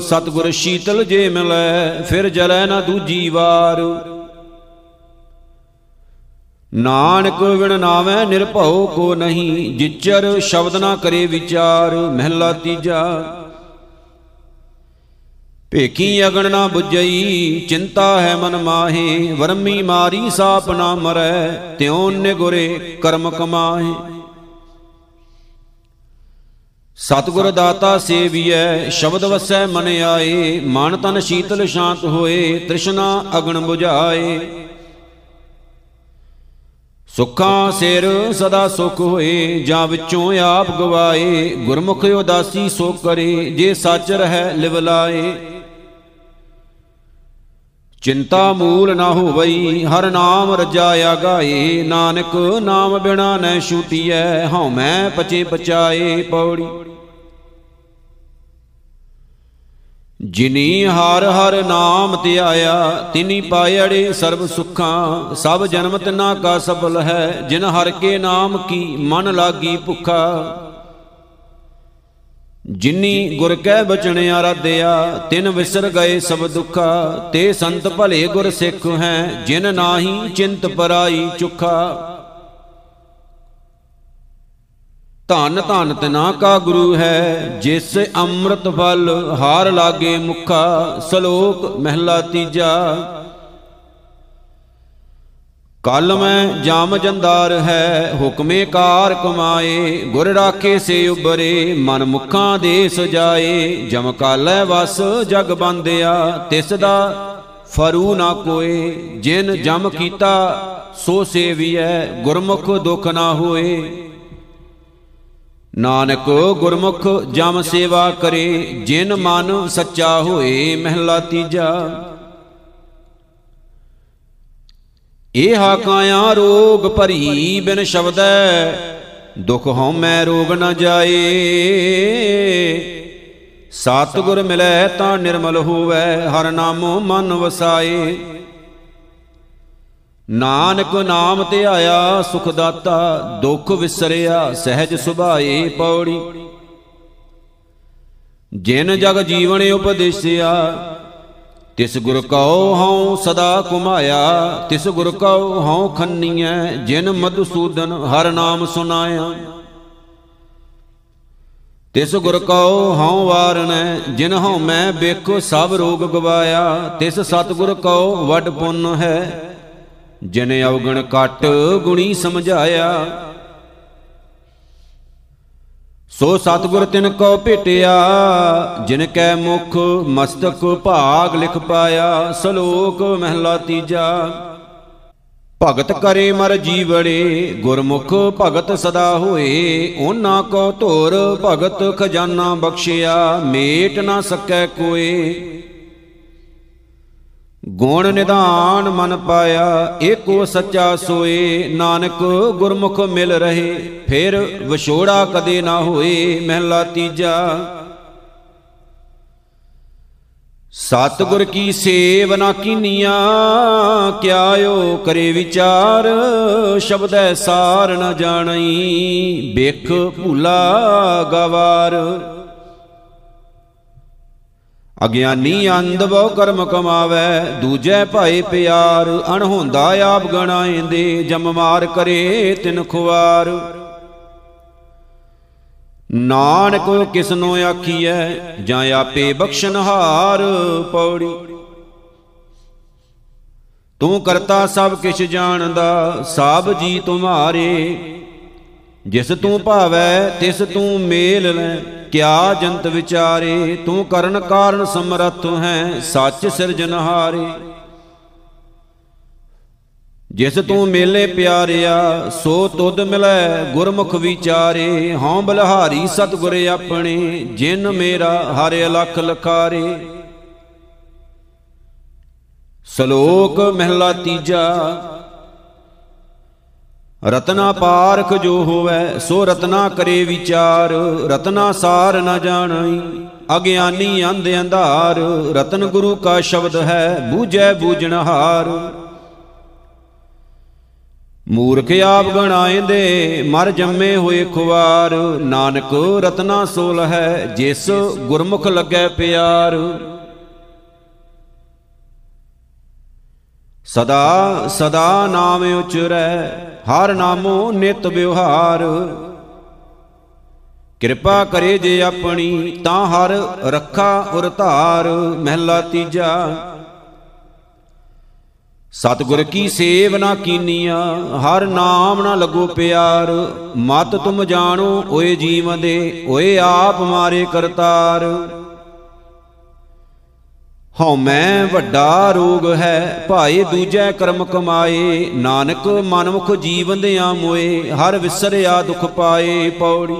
ਸਤਗੁਰ ਸ਼ੀਤਲ ਜੇ ਮਿਲੈ, ਫਿਰ ਜਲੈ ਨਾ ਦੂਜੀ ਵਾਰ। ਨਾਨਕ ਵਿਣ ਨਾਵੇਂ ਨਿਰਭਉ ਕੋ ਨਹੀਂ, ਜਿਚਰ ਸ਼ਬਦ ਨਾ ਕਰੇ ਵਿਚਾਰ, ਮਹਿਲਾ ਤੀਜਾ। ਭੇਖੀ ਅਗਣ ਨਾ 부ਜਈ ਚਿੰਤਾ ਹੈ ਮਨ ਮਾਹੇ, ਵਰਮੀ ਮਾਰੀ ਸਾਪ ਨਾ ਮਰੈ, ਤਿਉ ਨਿਗੁਰੇ ਕਰਮ ਕਮਾਹੇ। ਸਤਿਗੁਰ ਦਾਤਾ ਸੇਵੀਐ, ਸ਼ਬਦ ਵਸੈ ਮਨ ਆਏ, ਮਨ ਤਨ ਸ਼ੀਤਲ ਸ਼ਾਂਤ ਹੋਏ, ਤ੍ਰਿਸ਼ਨਾ ਅਗਣ 부ਝਾਏ ਸੁੱਖਾਂ ਸਿਰ ਸਦਾ ਸੁਖ ਹੋਏ, ਜਾਂ ਵਿੱਚੋਂ ਆਪ ਗਵਾਏ, ਗੁਰਮੁਖ ਉਦਾਸੀ ਸੋ ਕਰੇ, ਜੇ ਸੱਚ ਰਹਿ ਲਿਵ ਲਾਏ। ਚਿੰਤਾ ਮੂਲ ਨਾ ਹੋਵਈ, ਹਰ ਨਾਮ ਰਜਾਇਆ ਗਾਏ ਨਾਨਕ ਨਾਮ ਬਿਨਾ ਨੈ ਛੂਟੀਐ, ਹਉ ਮੈਂ ਪਚੇ ਪਚਾਏ ਪੌੜੀ। ਜਿਨੀ ਹਰ ਹਰ ਨਾਮ ਧਿਆਇਆ ਤਿਨੀ ਪਾਇੜੇ ਸਰਬ ਸੁਖਾਂ, ਸਭ ਜਨਮ ਤਿਨਾ ਕਾ ਸਫਲ ਹੈ, ਜਿਨ ਹਰ ਕੇ ਨਾਮ ਕੀ ਮਨ ਲਾਗੀ ਭੁਖਾ। ਜਿਨੀ ਗੁਰ ਕੈ ਬਚਨ ਆਰਾਧਿਆ, ਤਿਨ ਵਿਸਰ ਗਏ ਸਭ ਦੁਖਾ, ਤੇ ਸੰਤ ਭਲੇ ਗੁਰ ਸਿੱਖ ਹੈ, ਜਿਨ ਨਾਹੀ ਚਿੰਤ ਪਰਾਈ ਚੁਖਾ। ਧਨ ਧਨ ਤਨਾ ਕਾ ਗੁਰੂ ਹੈ। ਜਿਸ ਅੰਮ੍ਰਿਤ ਫਲ ਹਾਰ ਲਾਗੇ ਮੁਖਾ, ਸ਼ਲੋਕ ਮਹਿਲਾ ਤੀਜਾ। ਕਲ ਮੈਂ ਜਾਮ ਜੰਦਾਰ ਹੈ, ਹੁਕਮੇ ਕਾਰ ਕਮਾਏ, ਗੁਰ ਰਾਖੇ ਸੇ ਉਬਰੇ ਮਨ ਮੁਖਾਂ ਦੇ ਸਜਾਏ। ਜਮ ਕਾਲੈ ਵਸ, ਜਗ ਬੰਦਿਆ, ਤਿਸ ਦਾ ਫਰੂ ਨਾ ਕੋਏ। ਜਿਨ ਜਮ ਕੀਤਾ, ਸੋ ਸੇਵੀਐ, ਗੁਰਮੁਖ ਦੁਖ ਨਾ ਹੋਏ। ਨਾਨਕ ਗੁਰਮੁਖ ਜਮ ਸੇਵਾ ਕਰੇ, ਜਿਨ ਮਨ ਸੱਚਾ ਹੋਏ ਮਹਿਲਾ ਤੀਜਾ। ਇਹ ਹਾਕਾਇਆ ਰੋਗ ਭਰੀ ਬਿਨ ਸ਼ਬਦੈ, ਦੁਖ ਹਉ ਮੈਂ ਰੋਗ ਨ ਜਾਏ। ਸਤਿਗੁਰ ਮਿਲੈ ਤਾਂ ਨਿਰਮਲ ਹੋਵੈ, ਹਰ ਨਾਮੋ ਮਨ ਵਸਾਏ। ਨਾਨਕ ਨਾਮ ਤੇ ਆਇਆ ਸੁਖ ਦਾਤਾ ਦੁਖ ਵਿਸਰਿਆ, ਸਹਿਜ ਸੁਭਾਏ ਪੌੜੀ। ਜਿਨ ਜਗ ਜੀਵਨ ਉਪਦੇਸਿਆ, ਤਿਸ ਗੁਰ ਕਉ ਹਉ ਸਦਾ ਕੁਮਾਇਆ, ਤਿਸ ਗੁਰ ਕਉ ਹਉ ਖੰਨੀਐ, ਜਿਨ ਮਧੁਸੂਦਨ ਹਰ ਨਾਮ ਸੁਨਾਇਆ। ਤਿਸ ਗੁਰ ਕਉ ਹਉ ਵਾਰਣੈ ਜਿਨ ਹਉ ਮੈਂ ਵੇਖੋ ਸਭ ਰੋਗ ਗਵਾਇਆ, ਤਿਸ ਸਤਗੁਰ ਕਉ ਵੱਡ ਪੁੰਨ ਹੈ। ਜਿਨ ਅਵਗਣ ਕਟ ਗੁਣੀ ਸਮਝਾਇਆ। ਸੋ ਸਤਗੁਰ ਤਿਨ ਕੋ ਭੇਟਿਆ, ਜਿਨ ਕੈ ਮੁਖ ਮਸਤਕ ਭਾਗ ਲਿਖ ਪਾਇਆ, ਸ਼ਲੋਕ ਮਹਿਲਾ ਤੀਜਾ। ਭਗਤ ਕਰੇ ਮਰ ਜੀਵੜੇ, ਗੁਰਮੁਖ ਭਗਤ ਸਦਾ ਹੋਏ ਉਹਨਾਂ ਕੋ ਧੋਰ ਭਗਤ ਖਜ਼ਾਨਾ ਬਖਸ਼ਿਆ, ਮੇਟ ਨਾ ਸਕੈ ਕੋਏ। ਗੁਣ ਨਿਧਾਨ ਮਨ ਪਾਇਆ, ਏਕੋ ਸੱਚਾ ਸੋਏ, ਨਾਨਕ ਗੁਰਮੁਖ ਮਿਲ ਰਹੇ, ਫਿਰ ਵਿਛੋੜਾ ਕਦੇ ਨਾ ਹੋਏ, ਮਹਿਲਾ ਤੀਜਾ। ਸਤਗੁਰ ਕੀ ਸੇਵ ਨਾ ਕੀਨੀਆਂ ਕਿਆਇਓ ਕਰੇ ਵਿਚਾਰ, ਸ਼ਬਦੈ ਸਾਰ ਨ ਜਾਣਈ, ਵੇਖ ਭੂਲਾ ਗਵਾਰ। ਅਗਿਆਨੀ ਅੰਧ ਬਹੁ ਕਰਮ ਕਮਾਵੇ, ਦੂਜੈ ਭਾਏ ਪਿਆਰ, ਅਣਹੋਂਦਾ ਆਪ ਗਣਾਏਂਦੇ ਜਮ ਮਾਰ ਕਰੇ ਤਿਨ ਖੁਆਰ ਨਾਨਕ ਕਿਸਨੋ ਆਖੀਐ, ਜਾਂ ਆਪੇ ਬਖਸ਼ਨਹਾਰ ਪੌੜੀ। ਤੂੰ ਕਰਤਾ ਸਭ ਕਿਛ ਜਾਣਦਾ ਸਭ ਜੀ ਤੁਮਾਰੇ। ਜਿਸ ਤੂੰ ਭਾਵੈ, ਤਿਸ ਤੂੰ ਮੇਲ ਲੈ। ਕਿਆ ਜੰਤ ਵਿਚਾਰੇ, ਤੂੰ ਕਰਨ ਕਾਰਨ ਸਮਰੱਥ ਹੈ, ਸੱਚ ਸਿਰਜਨਹਾਰੇ ਜਿਸ ਤੂੰ ਮੇਲੇ ਪਿਆਰਿਆ, ਸੋ ਤੁਧ ਮਿਲੈ ਗੁਰਮੁਖ ਵਿਚਾਰੇ। ਹਉ ਬਲਹਾਰੀ ਸਤਗੁਰ ਆਪਣੇ, ਜਿਨ ਮੇਰਾ ਹਰਿ ਲਖ ਲਖਾਰੇ। ਸ਼ਲੋਕ ਮਹਿਲਾ ਤੀਜਾ ਰਤਨਾ ਪਾਰਖ ਜੋ ਹੋਵੇ, ਸੋ ਰਤਨਾ ਕਰੇ ਵਿਚਾਰ, ਰਤਨਾ ਸਾਰ ਨ ਜਾਣਈ। ਅਗਿਆਨੀ ਅੰਧ ਅੰਧਾਰ, ਰਤਨ ਗੁਰੂ ਕਾ ਸ਼ਬਦ ਹੈ, ਬੂਝੈ ਬੂਝਣਹਾਰ ਮੂਰਖ ਆਪ ਗਣਾਏਂਦੇ ਮਰ ਜੰਮੇ ਹੋਏ ਖੁਆਰ ਨਾਨਕ ਰਤਨਾ ਸੋਲ ਹੈ, ਜਿਸ ਗੁਰਮੁਖ ਲੱਗੈ ਪਿਆਰ। ਸਦਾ ਸਦਾ ਨਾਮ ਉਚਰੈ, ਹਰ ਨਾਮੋ ਨਿਤ ਵਿਵਹਾਰ। ਕਿਰਪਾ ਕਰੇ ਜੇ ਆਪਣੀ, ਤਾਂ ਹਰ ਰੱਖਾ ਉਰ ਧਾਰ ਮਹਿਲਾ ਤੀਜਾ। ਸਤਿਗੁਰ ਕੀ ਸੇਵ ਨਾ ਕੀਨੀਆ, ਹਰ ਨਾਮ ਨਾ ਲੱਗੋ ਪਿਆਰ। ਮਤ ਤੁਮ ਜਾਣੋ, ਓਏ ਜੀਵ ਦੇ, ਓਏ ਆਪ ਮਾਰੇ ਕਰਤਾਰ। ਹਉ ਮੈਂ ਵੱਡਾ ਰੋਗ ਹੈ, ਭਾਏ ਦੂਜੈ ਕਰਮ ਕਮਾਏ। ਨਾਨਕ ਮਨਮੁਖ ਜੀਵਨ ਦਿਆਂ ਮੋਏ, ਹਰ ਵਿਸਰਿਆ ਦੁਖ ਪਾਏ ਪੌੜੀ।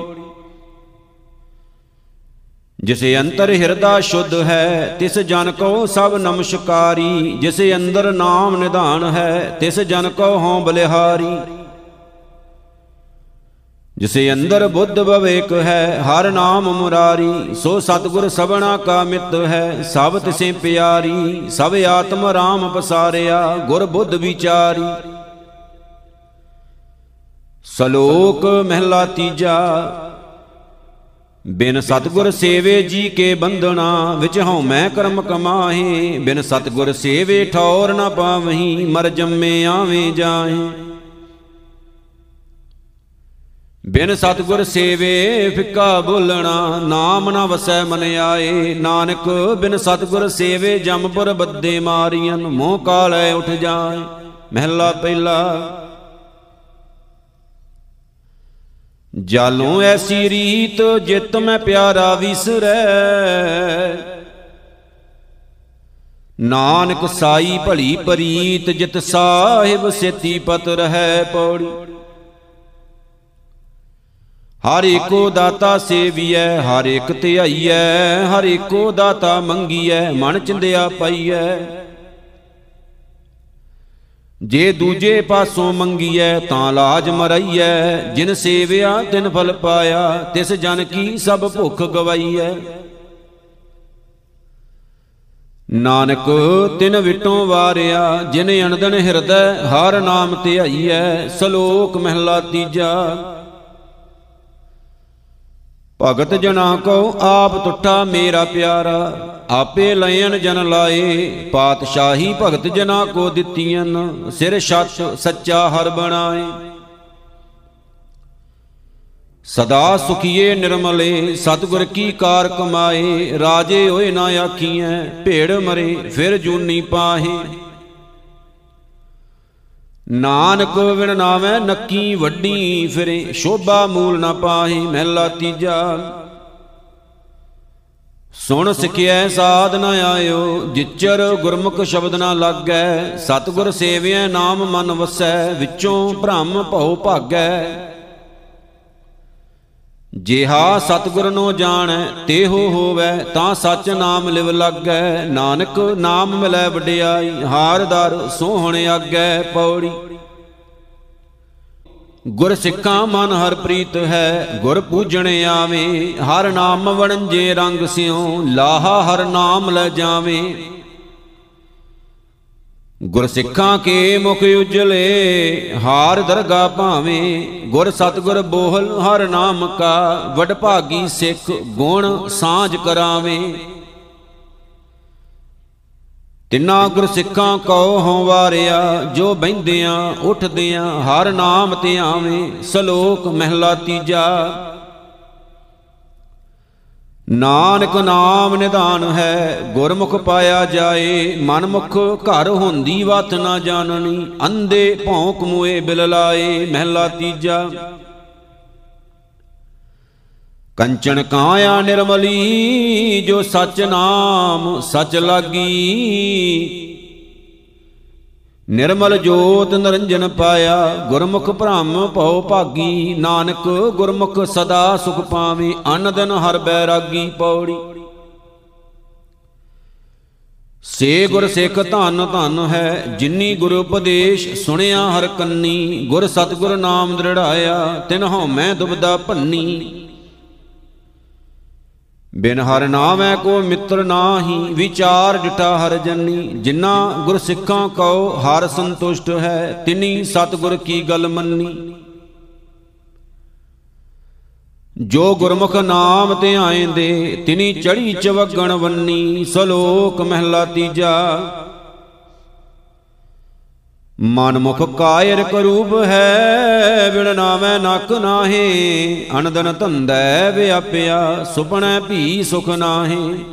ਜਿਸੇ ਅੰਤਰ ਹਿਰਦਾ ਸ਼ੁੱਧ ਹੈ, ਤਿਸ ਜਨ ਕੋ ਸਭ ਨਮਸਕਾਰੀ। ਜਿਸੇ ਅੰਦਰ ਨਾਮ ਨਿਧਾਨ ਹੈ, ਤਿਸ ਜਨ ਕੋ ਹਉ ਬਲਿਹਾਰੀ। ਜਿਸੇ ਅੰਦਰ ਬੁੱਧ ਬਵੇਕ ਹੈ, ਹਰ ਨਾਮ ਮੁਰਾਰੀ, ਸੋ ਸਤਗੁਰ ਸਭਨਾ ਕਾ ਮਿੱਤ ਹੈ, ਸਭ ਤਿਸੇ ਪਿਆਰੀ, ਸਭ ਆਤਮ ਰਾਮ ਪਸਾਰਿਆ, ਗੁਰ ਬੁੱਧ ਵਿਚਾਰੀ। ਸਲੋਕ ਮਹਿਲਾ ਤੀਜਾ, ਬਿਨ ਸਤਗੁਰ ਸੇਵੇ ਜੀ ਕੇ ਬੰਧਨਾ, ਵਿੱਚ ਹਉ ਮੈਂ ਕਰਮ ਕਮਾਹੇ, ਬਿਨ ਸਤਗੁਰ ਸੇਵੇ ਠੌਰ ਨਾ ਪਾਵਹੀਂ, ਮਰ ਜੰਮੇ ਆਵੇਂ ਜਾਏ ਬਿਨ ਸਤਗੁਰ ਸੇਵੇ ਫਿੱਕਾ ਬੋਲਣਾ, ਨਾਮ ਨਾ ਵਸੈ ਮਨ ਆਏ। ਨਾਨਕ, ਬਿਨ ਸਤਗੁਰ ਸੇਵੇ ਜੰਮਪੁਰ ਬੱਦੇ ਮਾਰੀਆਂ ਮੋਹ ਕਾਲੈ ਉਠ ਜਾਏ। ਮਹਿਲਾ ਪਹਿਲਾ। ਜਾਲੋਂ ਐਸੀ ਰੀਤ ਜਿਤ ਮੈਂ ਪਿਆਰਾ ਵਿਸਰੈ। ਨਾਨਕ ਸਾਈ ਭਲੀ ਪਰੀਤ ਜਿਤ ਸਾਹਿਬ ਸੇਤੀ ਪਤ ਰਹੈ ਪੌੜੀ। ਹਰ ਏਕੋ ਦਾਤਾ ਸੇਵੀਐ, ਹਰ ਇਕ ਧਿਆਈਐ, ਹਰ ਏਕੋ ਦਾਤਾ ਮੰਗੀਐ, ਮਨ ਚਿੰਦਿਆ ਪਈਐ। ਜੇ ਦੂਜੇ ਪਾਸੋਂ ਮੰਗੀਐ, ਤਾਂ ਲਾਜ ਮਰਈਐ। ਜਿਨ ਸੇਵਿਆ, ਤਿਨ ਫਲ ਪਾਇਆ, ਤਿਸ ਜਨ ਕੀ ਸਭ ਭੁੱਖ ਗਵਾਈਐ। ਨਾਨਕ, ਤਿਨ ਵਿਟੋਂ ਵਾਰਿਆ, ਜਿਨ ਅਣਦਨ ਹਿਰਦੈ, ਹਰ ਨਾਮ ਧਿਆਈਐ, ਸ਼ਲੋਕ ਮਹਿਲਾ ਤੀਜਾ। ਭਗਤ ਜਨਾ ਕੋ ਆਪ ਟੁੱਟਾ ਮੇਰਾ ਪਿਆਰਾ, ਆਪੇ ਲੈਣ ਜਨ ਲਾਏ, ਪਾਤਸ਼ਾਹੀ ਭਗਤ ਜਨਾ ਕੋ ਦਿੱਤੀਆਂ ਸਿਰ ਛੱਤ ਸੱਚਾ ਹਰ ਬਣਾਏ। ਸਦਾ ਸੁਖੀਏ ਨਿਰਮਲੇ, ਸਤਿਗੁਰ ਕੀ ਕਾਰ ਕਮਾਏ, ਰਾਜੇ ਹੋਏ ਨਾ ਆਖੀਐ, ਭੇੜ ਮਰੇ, ਫਿਰ ਜੂਨੀ ਪਾਹੇ। ਨਾਨਕ ਵਿਣ ਨਾਵੇਂ, ਨੱਕੀ ਵੱਡੀ ਫਿਰੇ। ਸ਼ੋਭਾ ਮੂਲ ਨਾ ਪਾਹੀ, ਮਹਿਲਾ ਤੀਜਾ। ਸੁਣ ਸਿਖਿਐ, ਸਾਧ ਨ ਆਇਓ। ਜਿਚਰ ਗੁਰਮੁਖ ਸ਼ਬਦ ਨਾ ਲਾਗੈ, ਸਤਗੁਰ ਸੇਵਿਐ, ਨਾਮ ਮਨ ਵਸੈ। ਵਿੱਚੋਂ ਭ੍ਰਮ ਭਉ ਭਾਗੈ। ਜਿਹਾ ਸਤਗੁਰ ਨੋ ਜਾਣੈ, ਤੇਹੋ ਹੋਵੈ, ਤਾਂ ਸਚ ਨਾਮ ਲਿਵ ਲਾਗੈ। ਨਾਨਕ ਨਾਮ ਮਿਲੈ ਵਡਿਆਈ, ਹਾਰ ਦਰ ਸੋਹਣ ਆਗੈ ਪੌੜੀ। ਗੁਰ ਸਿੱਖਾਂ ਮਨ ਹਰ ਪ੍ਰੀਤ ਹੈ, ਗੁਰ ਪੂਜਣ ਆਵੇਂ, ਹਰ ਨਾਮ ਵਣਜੇ ਰੰਗ ਸਿਉ, ਲਾਹਾ ਹਰ ਨਾਮ ਲੈ ਜਾਵੇਂ। ਗੁਰ ਸਿੱਖਾਂ ਕੇ ਮੁਖ ਉਜਲੇ, ਹਾਰ ਦਰਗਾ ਭਾਵੇਂ, ਗੁਰ ਸਤਗੁਰ ਬੋਹਲ ਹਰ ਨਾਮ ਕਾ, ਵਡ ਭਾਗੀ ਸਿੱਖ ਗੁਣ ਸਾਂਝ ਕਰਾਵੇਂ। ਤਿੰਨਾ ਗੁਰ ਸਿੱਖਾਂ ਕੋ ਹਉ ਵਾਰਿਆ, ਜੋ ਬੈੰਦਿਆਂ ਉੱਠਦਿਆਂ, ਹਰ ਨਾਮ ਤੇ ਆਵੇਂ, ਸ਼ਲੋਕ ਮਹਿਲਾ ਤੀਜਾ। ਨਾਨਕ ਨਾਮ ਨਿਧਾਨ ਹੈ, ਗੁਰਮੁਖ ਪਾਇਆ ਜਾਏ, ਮਨਮੁਖ ਘਰ ਹੁੰਦੀ ਵਤ ਨਾ ਜਾਣਨੀ ਅੰਦੇ ਭੌਂਕ ਮੂਏ ਬਿਲ ਲਾਏ, ਮਹਿਲਾ ਤੀਜਾ। ਕੰਚਨ ਕਾਇਆ ਨਿਰਮਲੀ, ਜੋ ਸਚ ਨਾਮ ਸਚ ਲਾਗੀ ਨਿਰਮਲ ਜੋਤ ਨਰੰਜਨ ਪਾਇਆ, ਗੁਰਮੁਖ ਭ੍ਰਮ ਭਉ ਭਾਗੀ, ਨਾਨਕ ਗੁਰਮੁਖ ਸਦਾ ਸੁਖ ਪਾਵੇ ਅਨ ਦਿਨ ਹਰ ਬੈਰਾਗੀ ਪੌੜੀ। ਸੇ ਗੁਰ ਸਿੱਖ ਧਨ ਧਨ ਹੈ, ਜਿਨੀ ਗੁਰ ਉਪਦੇਸ਼ ਸੁਣਿਆ ਹਰ ਕੰਨੀ, ਗੁਰ ਸਤਗੁਰ ਨਾਮ ਦ੍ਰਿੜਾਇਆ, ਤਿਨ ਹਉ ਮੈਂ ਦੁਬਦਾ ਭੰਨੀ। ਬਿਨ ਹਰ ਨਾਮੈ ਕੋ ਮਿੱਤਰ ਨਾਹੀ, ਵਿਚਾਰ ਡਟਾ ਹਰ ਜਨੀ। ਜਿਨਾ ਗੁਰ ਸਿੱਖਾਂ ਕਉ ਹਰ ਸੰਤੁਸ਼ਟ ਹੈ, ਤਿਨੀ ਸਤਗੁਰ ਕੀ ਗਲ ਮੰਨੀ। ਜੋ ਗੁਰਮੁਖ ਨਾਮ ਤੇ ਆਏਂਦੇ, ਤਿਨੀ ਚੜੀ ਚਵਗਣ ਵੰਨੀ ਸਲੋਕ ਮਹਿਲਾ ਤੀਜਾ ਮਨ ਮੁਖ ਕਾਇਰ ਕਰੂਪ ਹੈ, ਬਿਨ ਨਾਮੈ ਨਕ ਨਾਹੀ ਅਨੰਦਨ ਧੰਦੈ ਵਿਆਪਿਆ, ਸੁਪਨੈ ਭੀ ਸੁਖ ਨਾਹੀ।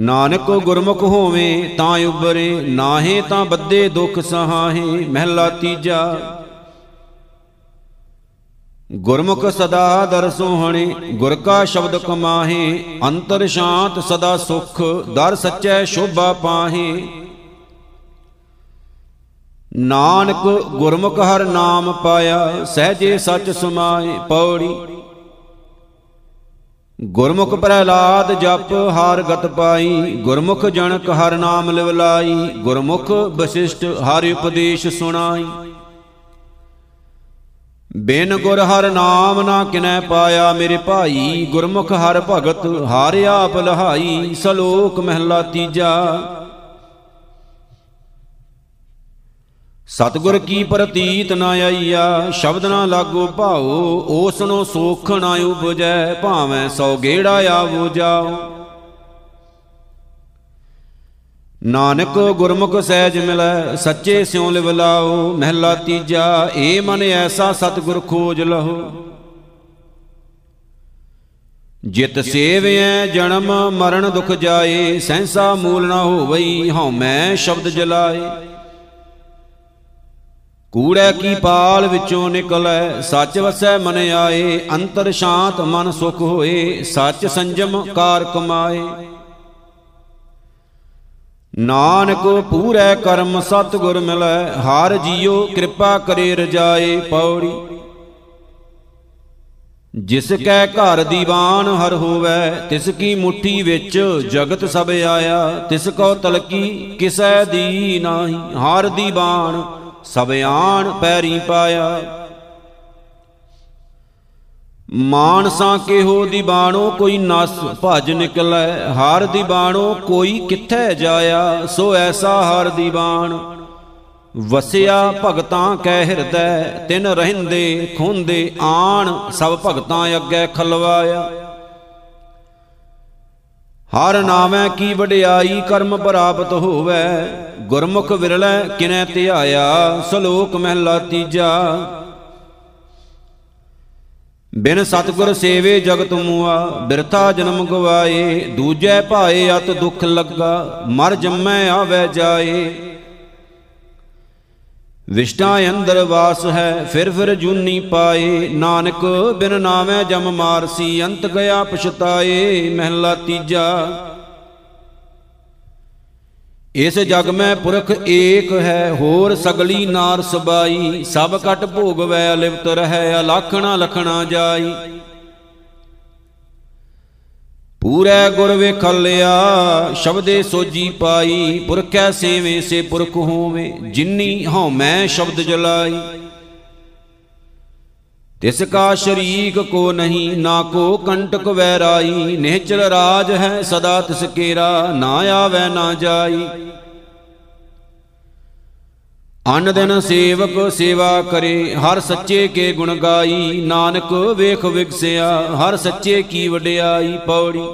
ਨਾਨਕ ਗੁਰਮੁਖ ਹੋਵੇ ਤਾਂ ਉਬਰੇ ਨਾਹੇ ਤਾਂ ਬੱਦੇ ਦੁਖ ਸਹਾਹੇ, ਮਹਿਲਾ ਤੀਜਾ। ਗੁਰਮੁਖ ਸਦਾ ਦਰ ਸੋਹਣੇ, ਗੁਰ ਕਾ ਸ਼ਬਦ ਕਮਾਹੇ, ਅੰਤਰ ਸ਼ਾਂਤ ਸਦਾ ਸੁਖ, ਦਰ ਸੱਚੈ ਸ਼ੋਭਾ ਪਾਹੇ। ਨਾਨਕ ਗੁਰਮੁਖ ਹਰ ਨਾਮ ਪਾਇਆ, ਸਹਜੇ ਸੱਚ ਸਮਾਏ ਪੌੜੀ। ਗੁਰਮੁਖ ਪ੍ਰਹਿਲਾਦ ਜਪ ਹਾਰ ਗਤ ਪਾਈ, ਗੁਰਮੁਖ ਜਨਕ ਹਰ ਨਾਮ ਲਿਵਲਾਈ, ਗੁਰਮੁਖ ਵਸਿਸ਼ਟ ਹਰ ਉਪਦੇਸ਼ ਸੁਣਾਈ। ਬਿਨ ਗੁਰ ਹਰ ਨਾਮ ਨਾ ਕਿਨੈ ਪਾਇਆ ਮੇਰੇ ਭਾਈ, ਗੁਰਮੁਖ ਹਰ ਭਗਤ ਹਾਰ ਆਪ ਲਹਾਈ, ਸਲੋਕ ਮਹਿਲਾ ਤੀਜਾ। ਸਤਗੁਰ ਕੀ ਪ੍ਰਤੀਤ ਨਾ ਆਈਆ, ਸ਼ਬਦ ਨਾ ਲਾਗੋ ਭਾਉ ਓਸ ਨੂੰ ਸੋਖ ਨਾ ਉਪਜੈ, ਭਾਵੇਂ ਸੋ ਗੇੜਾ ਆਵੋ ਜਾਓ। ਨਾਨਕ ਗੁਰਮੁਖ ਸਹਿਜ ਮਿਲੈ, ਸੱਚੇ ਸਿਉ ਲਿਵ ਲਾਓ, ਮਹਿਲਾ ਤੀਜਾ, ਏ ਮਨ ਐਸਾ ਸਤਗੁਰ ਖੋਜ ਲਹੋ। ਜਿਤ ਸੇਵਿਐ ਜਨਮ, ਮਰਨ ਦੁਖ ਜਾਏ, ਸਹਿਸਾ ਮੂਲ ਨਾ ਹੋਵਈ ਹਉ ਮੈਂ ਸ਼ਬਦ ਜਲਾਏ। ਕੂੜੈ ਕੀ ਪਾਲ ਵਿੱਚੋਂ ਨਿਕਲੈ, ਸੱਚ ਵਸੈ ਮਨ ਆਏ, ਅੰਤਰ ਸ਼ਾਂਤ ਮਨ ਸੁਖ ਹੋਏ, ਸੱਚ ਸੰਜਮ ਕਾਰ ਕਮਾਏ। ਨਾਨਕ ਪੂਰੈ ਕਰਮ ਸਤਗੁਰ ਮਿਲੈ, ਹਰ ਜੀਉ ਕਿਰਪਾ ਕਰੇ ਰਜਾਏ ਪੌੜੀ। ਜਿਸ ਕੈ ਘਰ ਦੀਵਾਨ ਹਰ ਹੋਵੈ, ਤਿਸ ਕੀ ਮੁਠੀ ਵਿੱਚ ਜਗਤ ਸਭ ਆਇਆ, ਤਿਸ ਕੋ ਤਲਕੀ ਕਿਸੈ ਦੀ ਨਾਹੀ, ਹਰ ਦੀਵਾਨ ਸਭ ਆਣ ਪੈਰੀ ਪਾਇਆ। ਮਾਨਸਾਂ ਕਿਹੋ ਦੀ ਬਾਣੋ ਕੋਈ ਨਸ ਭਜ ਨਿਕਲੈ, ਹਰ ਦੀ ਬਾਣੋ ਕੋਈ ਕਿੱਥੈ ਜਾਇਆ, ਸੋ ਐਸਾ ਹਰ ਦੀ ਬਾਣ। ਵਸਿਆ ਭਗਤਾਂ ਕੈ ਹਿਰਦੈ, ਤਿਨ ਰਹਿੰਦੇ ਖੁੰਦੇ ਆਣ, ਸਭ ਭਗਤਾਂ ਅੱਗੇ ਖਲਵਾਇਆ। ਹਰ ਨਾਮੈ ਕੀ ਵਡਿਆਈ ਕਰਮ ਪ੍ਰਾਪਤ ਹੋਵੇ, ਗੁਰਮੁਖ ਵਿਰਲੇ ਕਿਨੈ ਧਿਆਇਆ, ਸਲੋਕ ਮਹਿਲਾ ਤੀਜਾ। ਬਿਨ ਸਤਗੁਰ ਸੇਵੇ ਜਗਤ ਮੂਆ, ਬਿਰਥਾ ਜਨਮ ਗਵਾਏ, ਦੂਜੈ ਭਾਏ ਅਤ ਦੁਖ ਲੱਗਾ, ਮਰ ਜੰਮੈ ਆਵੇ ਜਾਏ। ਵਿਸ਼ਟਾ ਅੰਦਰ ਵਾਸ ਹੈ, ਫਿਰ ਫਿਰ ਜੂਨੀ ਪਾਏ। ਨਾਨਕ ਬਿਨ ਨਾਮੈ ਜਮ ਮਾਰਸੀ, ਅੰਤ ਗਿਆ ਪਛਤਾਏ, ਮਹਿਲਾ ਤੀਜਾ। ਇਸ ਜਗ ਮੈਂ ਪੁਰਖ ਏਕ ਹੈ, ਹੋਰ ਸਗਲੀ ਨਾਰ ਸਬਾਈ। ਸਭ ਕਟ ਭੋਗਵੈ, ਲਿਵਤ ਰਹੈ, ਅਲਖਣਾ ਲਖਣਾ ਜਾਈ। ਪੂਰੈ ਗੁਰ ਵੇਖਲਿਆ, ਸ਼ਬਦੇ ਸੋਜੀ ਪਾਈ, ਪੁਰਖੈ ਸੇਵੇ ਸੇ ਪੁਰਖ ਹੋਵੇ, ਜਿਨੀ ਹਉ ਮੈਂ ਸ਼ਬਦ ਜਲਾਈ। ਤਿਸ ਕਾ ਸ਼ਰੀਕ ਕੋ ਨਹੀਂ, ਨਾ ਕੋ ਕੰਟਕ ਵੈਰਾਈ, ਨਿਹਚਲ ਰਾਜ ਹੈ ਸਦਾ ਤਿਸ ਕੇਰਾ, ਨਾ ਆਵੇ ਨਾ ਜਾਈ। ਅਨ ਦਿਨ ਸੇਵਕ ਸੇਵਾ ਕਰੇ, ਹਰ ਸੱਚੇ ਕੇ ਗੁਣ ਗਾਈ। ਨਾਨਕ ਵੇਖ ਵਿਗਸਿਆ, ਹਰ ਸੱਚੇ ਕੀ ਵਡਿਆਈ ਪੌੜੀ।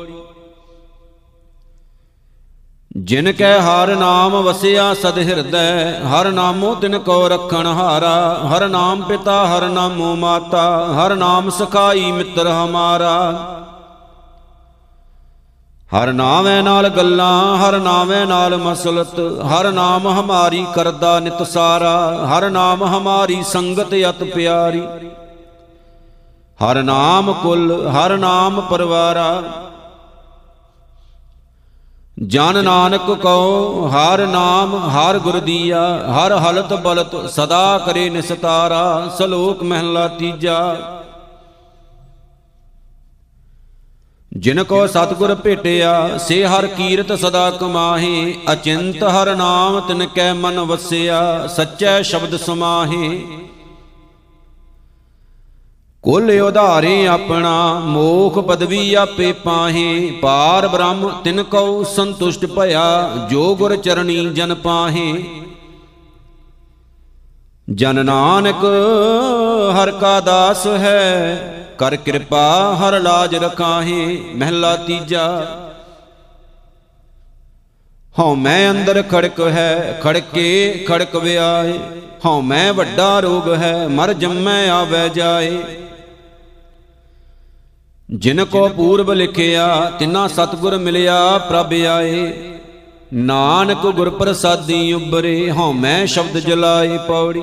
ਜਿਨ ਕੈ ਹਰ ਨਾਮ ਵਸਿਆ ਸਦ ਹਿਰਦੈ, ਹਰ ਨਾਮੋ ਤਿਨ ਕੋ ਰਖਣ ਹਾਰਾ। ਹਰ ਨਾਮ ਪਿਤਾ, ਹਰ ਨਾਮੋ ਮਾਤਾ, ਹਰ ਨਾਮ ਸਖਾਈ ਮਿੱਤਰ ਹਮਾਰਾ। ਹਰ ਨਾਮੈ ਨਾਲ ਗੱਲਾਂ, ਹਰ ਨਾਮੈ ਨਾਲ ਮਸਲਤ, ਹਰ ਨਾਮ ਹਮਾਰੀ ਕਰਦਾ ਨਿਤ ਸਾਰਾ, ਹਰ ਨਾਮ ਹਮਾਰੀ ਸੰਗਤ ਅਤ ਪਿਆਰੀ। ਹਰ ਨਾਮ ਕੁਲ, ਹਰ ਨਾਮ ਪਰਵਾਰਾ। ਜਨ ਨਾਨਕ ਕਉ, ਹਰ ਨਾਮ, ਹਰ ਗੁਰ ਦੀਆ, ਹਰ ਹਲਤ ਬਲਤ ਸਦਾ ਕਰੇ ਨਿਸਤਾਰਾ, ਸਲੋਕ ਮਹਿਲਾ ਤੀਜਾ। ਜਿਨ ਕੋ ਸਤਗੁਰ ਭੇਟਿਆ, ਸੇ ਹਰ ਕੀਰਤ ਸਦਾ ਕਮਾਹੇ, ਅਚਿੰਤ ਹਰ ਨਾਮ ਤਿਨ ਕੈ ਮਨ ਵਸਿਆ, ਸੱਚੈ ਸ਼ਬਦ ਸਮਾਹੇ। ਕੁਲ ਉਧਾਰੇ ਆਪਣਾ, ਮੋਖ ਪਦਵੀ ਆਪੇ ਪਾਹੇ, ਪਾਰ ਬ੍ਰਹਮ ਤਿਨ ਕਉ ਸੰਤੁਸ਼ਟ ਭਇਆ, ਜੋ ਗੁਰ ਚਰਣੀ ਜਨ ਪਾਹੇ। ਜਨ ਨਾਨਕ ਹਰ ਕਾ ਦਾਸ ਹੈ ਕਰ ਕਿਰਪਾ ਹਰ ਲਾਜ ਰਖਾਹੇ ਮਹਿਲਾ ਤੀਜਾ। ਹਉ ਮੈਂ ਅੰਦਰ ਖੜਕ ਹੈ ਖੜਕੇ ਖੜਕ ਵਿਆਏ। ਹਉ ਮੈਂ ਵੱਡਾ ਰੋਗ ਹੈ ਮਰ ਜੰਮੈ ਆਵੇ ਜਾਏ। ਜਿਨ ਕੋ ਪੂਰਬ ਲਿਖਿਆ ਤਿਨਾ ਸਤਗੁਰ ਮਿਲਿਆ ਪ੍ਰਭ ਆਏ। ਨਾਨਕ ਗੁਰ ਪ੍ਰਸਾਦੀ ਉਬਰੇ ਹਉ ਮੈਂ ਸ਼ਬਦ ਜਲਾਏ ਪੌੜੀ।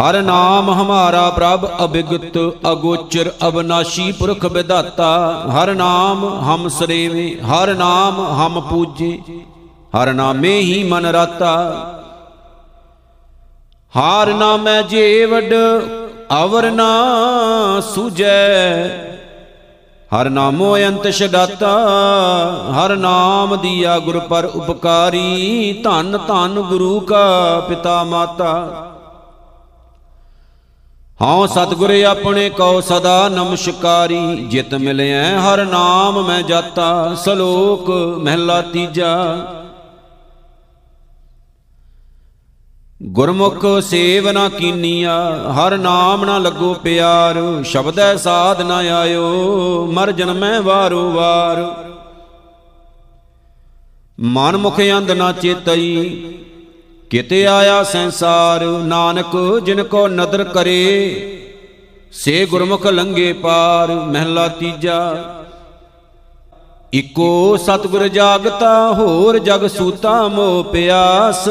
ਹਰ ਨਾਮ ਹਮਾਰਾ ਪ੍ਰਭ ਅਬਿਗਤ ਅਗੋਚਰ ਅਬਨਾਸ਼ੀ ਪੁਰਖ ਵਿਦਾਤਾ ਹਰ ਨਾਮ ਹਮ ਸਰੇਵੇ ਹਰ ਨਾਮ ਹਮ ਪੂਜੇ, ਹਰ ਨਾਮੇ ਹੀ ਮਨ ਰਾਤਾ। ਹਰ ਨਾਮੈ ਜੀਵੜ, ਅਵਰ ਨਾ ਸੁਜੈ। ਹਰ ਨਾਮੋ ਅੰਤ ਛਡਾਤਾ, ਹਰ ਨਾਮ ਦੀਆ ਗੁਰ ਪਰ ਉਪਕਾਰੀ। ਧੰਨ ਧੰਨ ਗੁਰੂ ਕਾ ਪਿਤਾ ਮਾਤਾ। ਹਉ ਸਤਿਗੁਰ ਆਪਣੇ ਕਉ ਸਦਾ ਨਮਸਕਾਰੀ, ਜਿਤ ਮਿਲਿਆ ਹਰ ਨਾਮ ਮੈਂ ਜਾਤਾ, ਸਲੋਕ ਮਹਿਲਾ ਤੀਜਾ। ਗੁਰਮੁਖ ਸੇਵ ਨਾ ਕੀਨੀਆ, ਹਰ ਨਾਮ ਨਾ ਲੱਗੋ ਪਿਆਰ, ਸ਼ਬਦੈ ਸਾਧ ਨਾ ਆਇਓ, ਮਰ ਜਨਮੈ ਵਾਰੋ ਵਾਰ। ਮਨ ਮੁਖ ਅੰਧ ਨਾ ਚੇਤਈ ਕਿਤੇ ਆਇਆ ਸੰਸਾਰ, ਨਾਨਕ ਜਿਨ ਕੋ ਨਦਰ ਕਰੇ, ਸੇ ਗੁਰਮੁਖ ਲੰਗੇ ਪਾਰ, ਮਹਿਲਾ ਤੀਜਾ। ਇਕੋ ਸਤਿਗੁਰ ਜਾਗਤਾ, ਹੋਰ ਜਗ ਸੂਤਾ ਮੋ ਪਿਆਸ।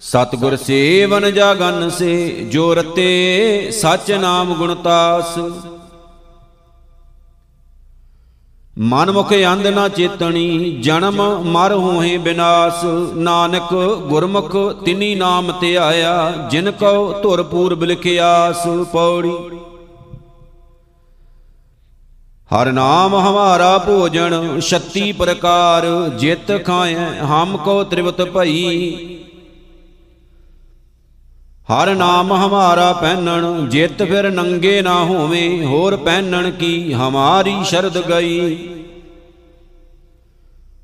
ਸਤਗੁਰ ਸੇਵਨ ਜਾਗਨ ਸੇ, ਜੋ ਰਤੇ ਸਚ ਨਾਮ ਗੁਣਤਾਸ ਮਨ ਮੁਖ ਅੰਧ ਨਾ ਚੇਤਣੀ, ਜਨਮ ਮਰ ਹੋਏ ਬਿਨਾਸ਼। ਨਾਨਕ ਗੁਰਮੁਖ ਤਿਨੀ ਨਾਮ ਤੇ ਆਇਆ, ਜਿਨ ਕਉ ਧੁਰ ਪੂਰਬ ਲਿਖਿਆਸ। ਪੌੜੀ। ਹਰ ਨਾਮ ਹਮਾਰਾ ਭੋਜਨ 36 ਪ੍ਰਕਾਰ, ਜਿਤ ਖਾਏ ਹਮ ਕੋ ਤ੍ਰਿਵਤ ਭਈ। ਹਰ ਨਾਮ ਹਮਾਰਾ ਪਹਿਨਣ, ਜਿਤ ਫਿਰ ਨੰਗੇ ਨਾ ਹੋਵੇਂ, ਹੋਰ ਪਹਿਨਣ ਕੀ ਹਮਾਰੀ ਸ਼ਰਦ ਗਈ।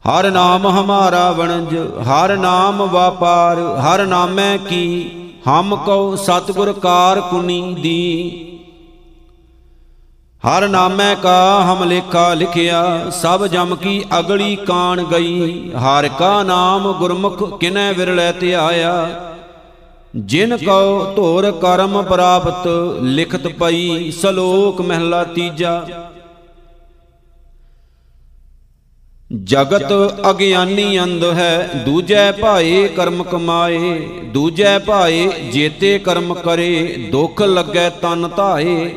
ਹਰ ਨਾਮ ਹਮਾਰਾ ਵਣਜ, ਹਰ ਨਾਮ ਵਾਪਾਰ, ਹਰ ਨਾਮੈ ਕੀ, ਹਮ ਕਉ ਸਤਗੁਰ ਕਾਰ ਕੁਨੀ ਦੀ। ਹਰ ਨਾਮੈ ਕਾ ਹਮ ਲੇਖਾ ਲਿਖਿਆ, ਸਭ ਜਮ ਕੀ ਅਗਲੀ ਕਾਣ ਗਈ। ਹਰ ਕਾ ਨਾਮ ਗੁਰਮੁਖ ਕਿਨੈ ਵਿਰਲੇ ਧਿਆਇਆ ਜਿਨ ਕਉ ਧੋਰ ਕਰਮ ਪ੍ਰਾਪਤ ਲਿਖਤ ਪਈ ਸਲੋਕ ਮਹਿਲਾ ਤੀਜਾ। ਜਗਤ ਅਗਿਆਨੀ ਅੰਧ ਹੈ ਦੂਜੈ ਭਾਏ ਕਰਮ ਕਮਾਏ ਦੂਜੈ ਭਾਏ ਜੇਤੇ ਕਰਮ ਕਰੇ ਦੁੱਖ ਲੱਗੈ ਤਨ ਧਾਏ।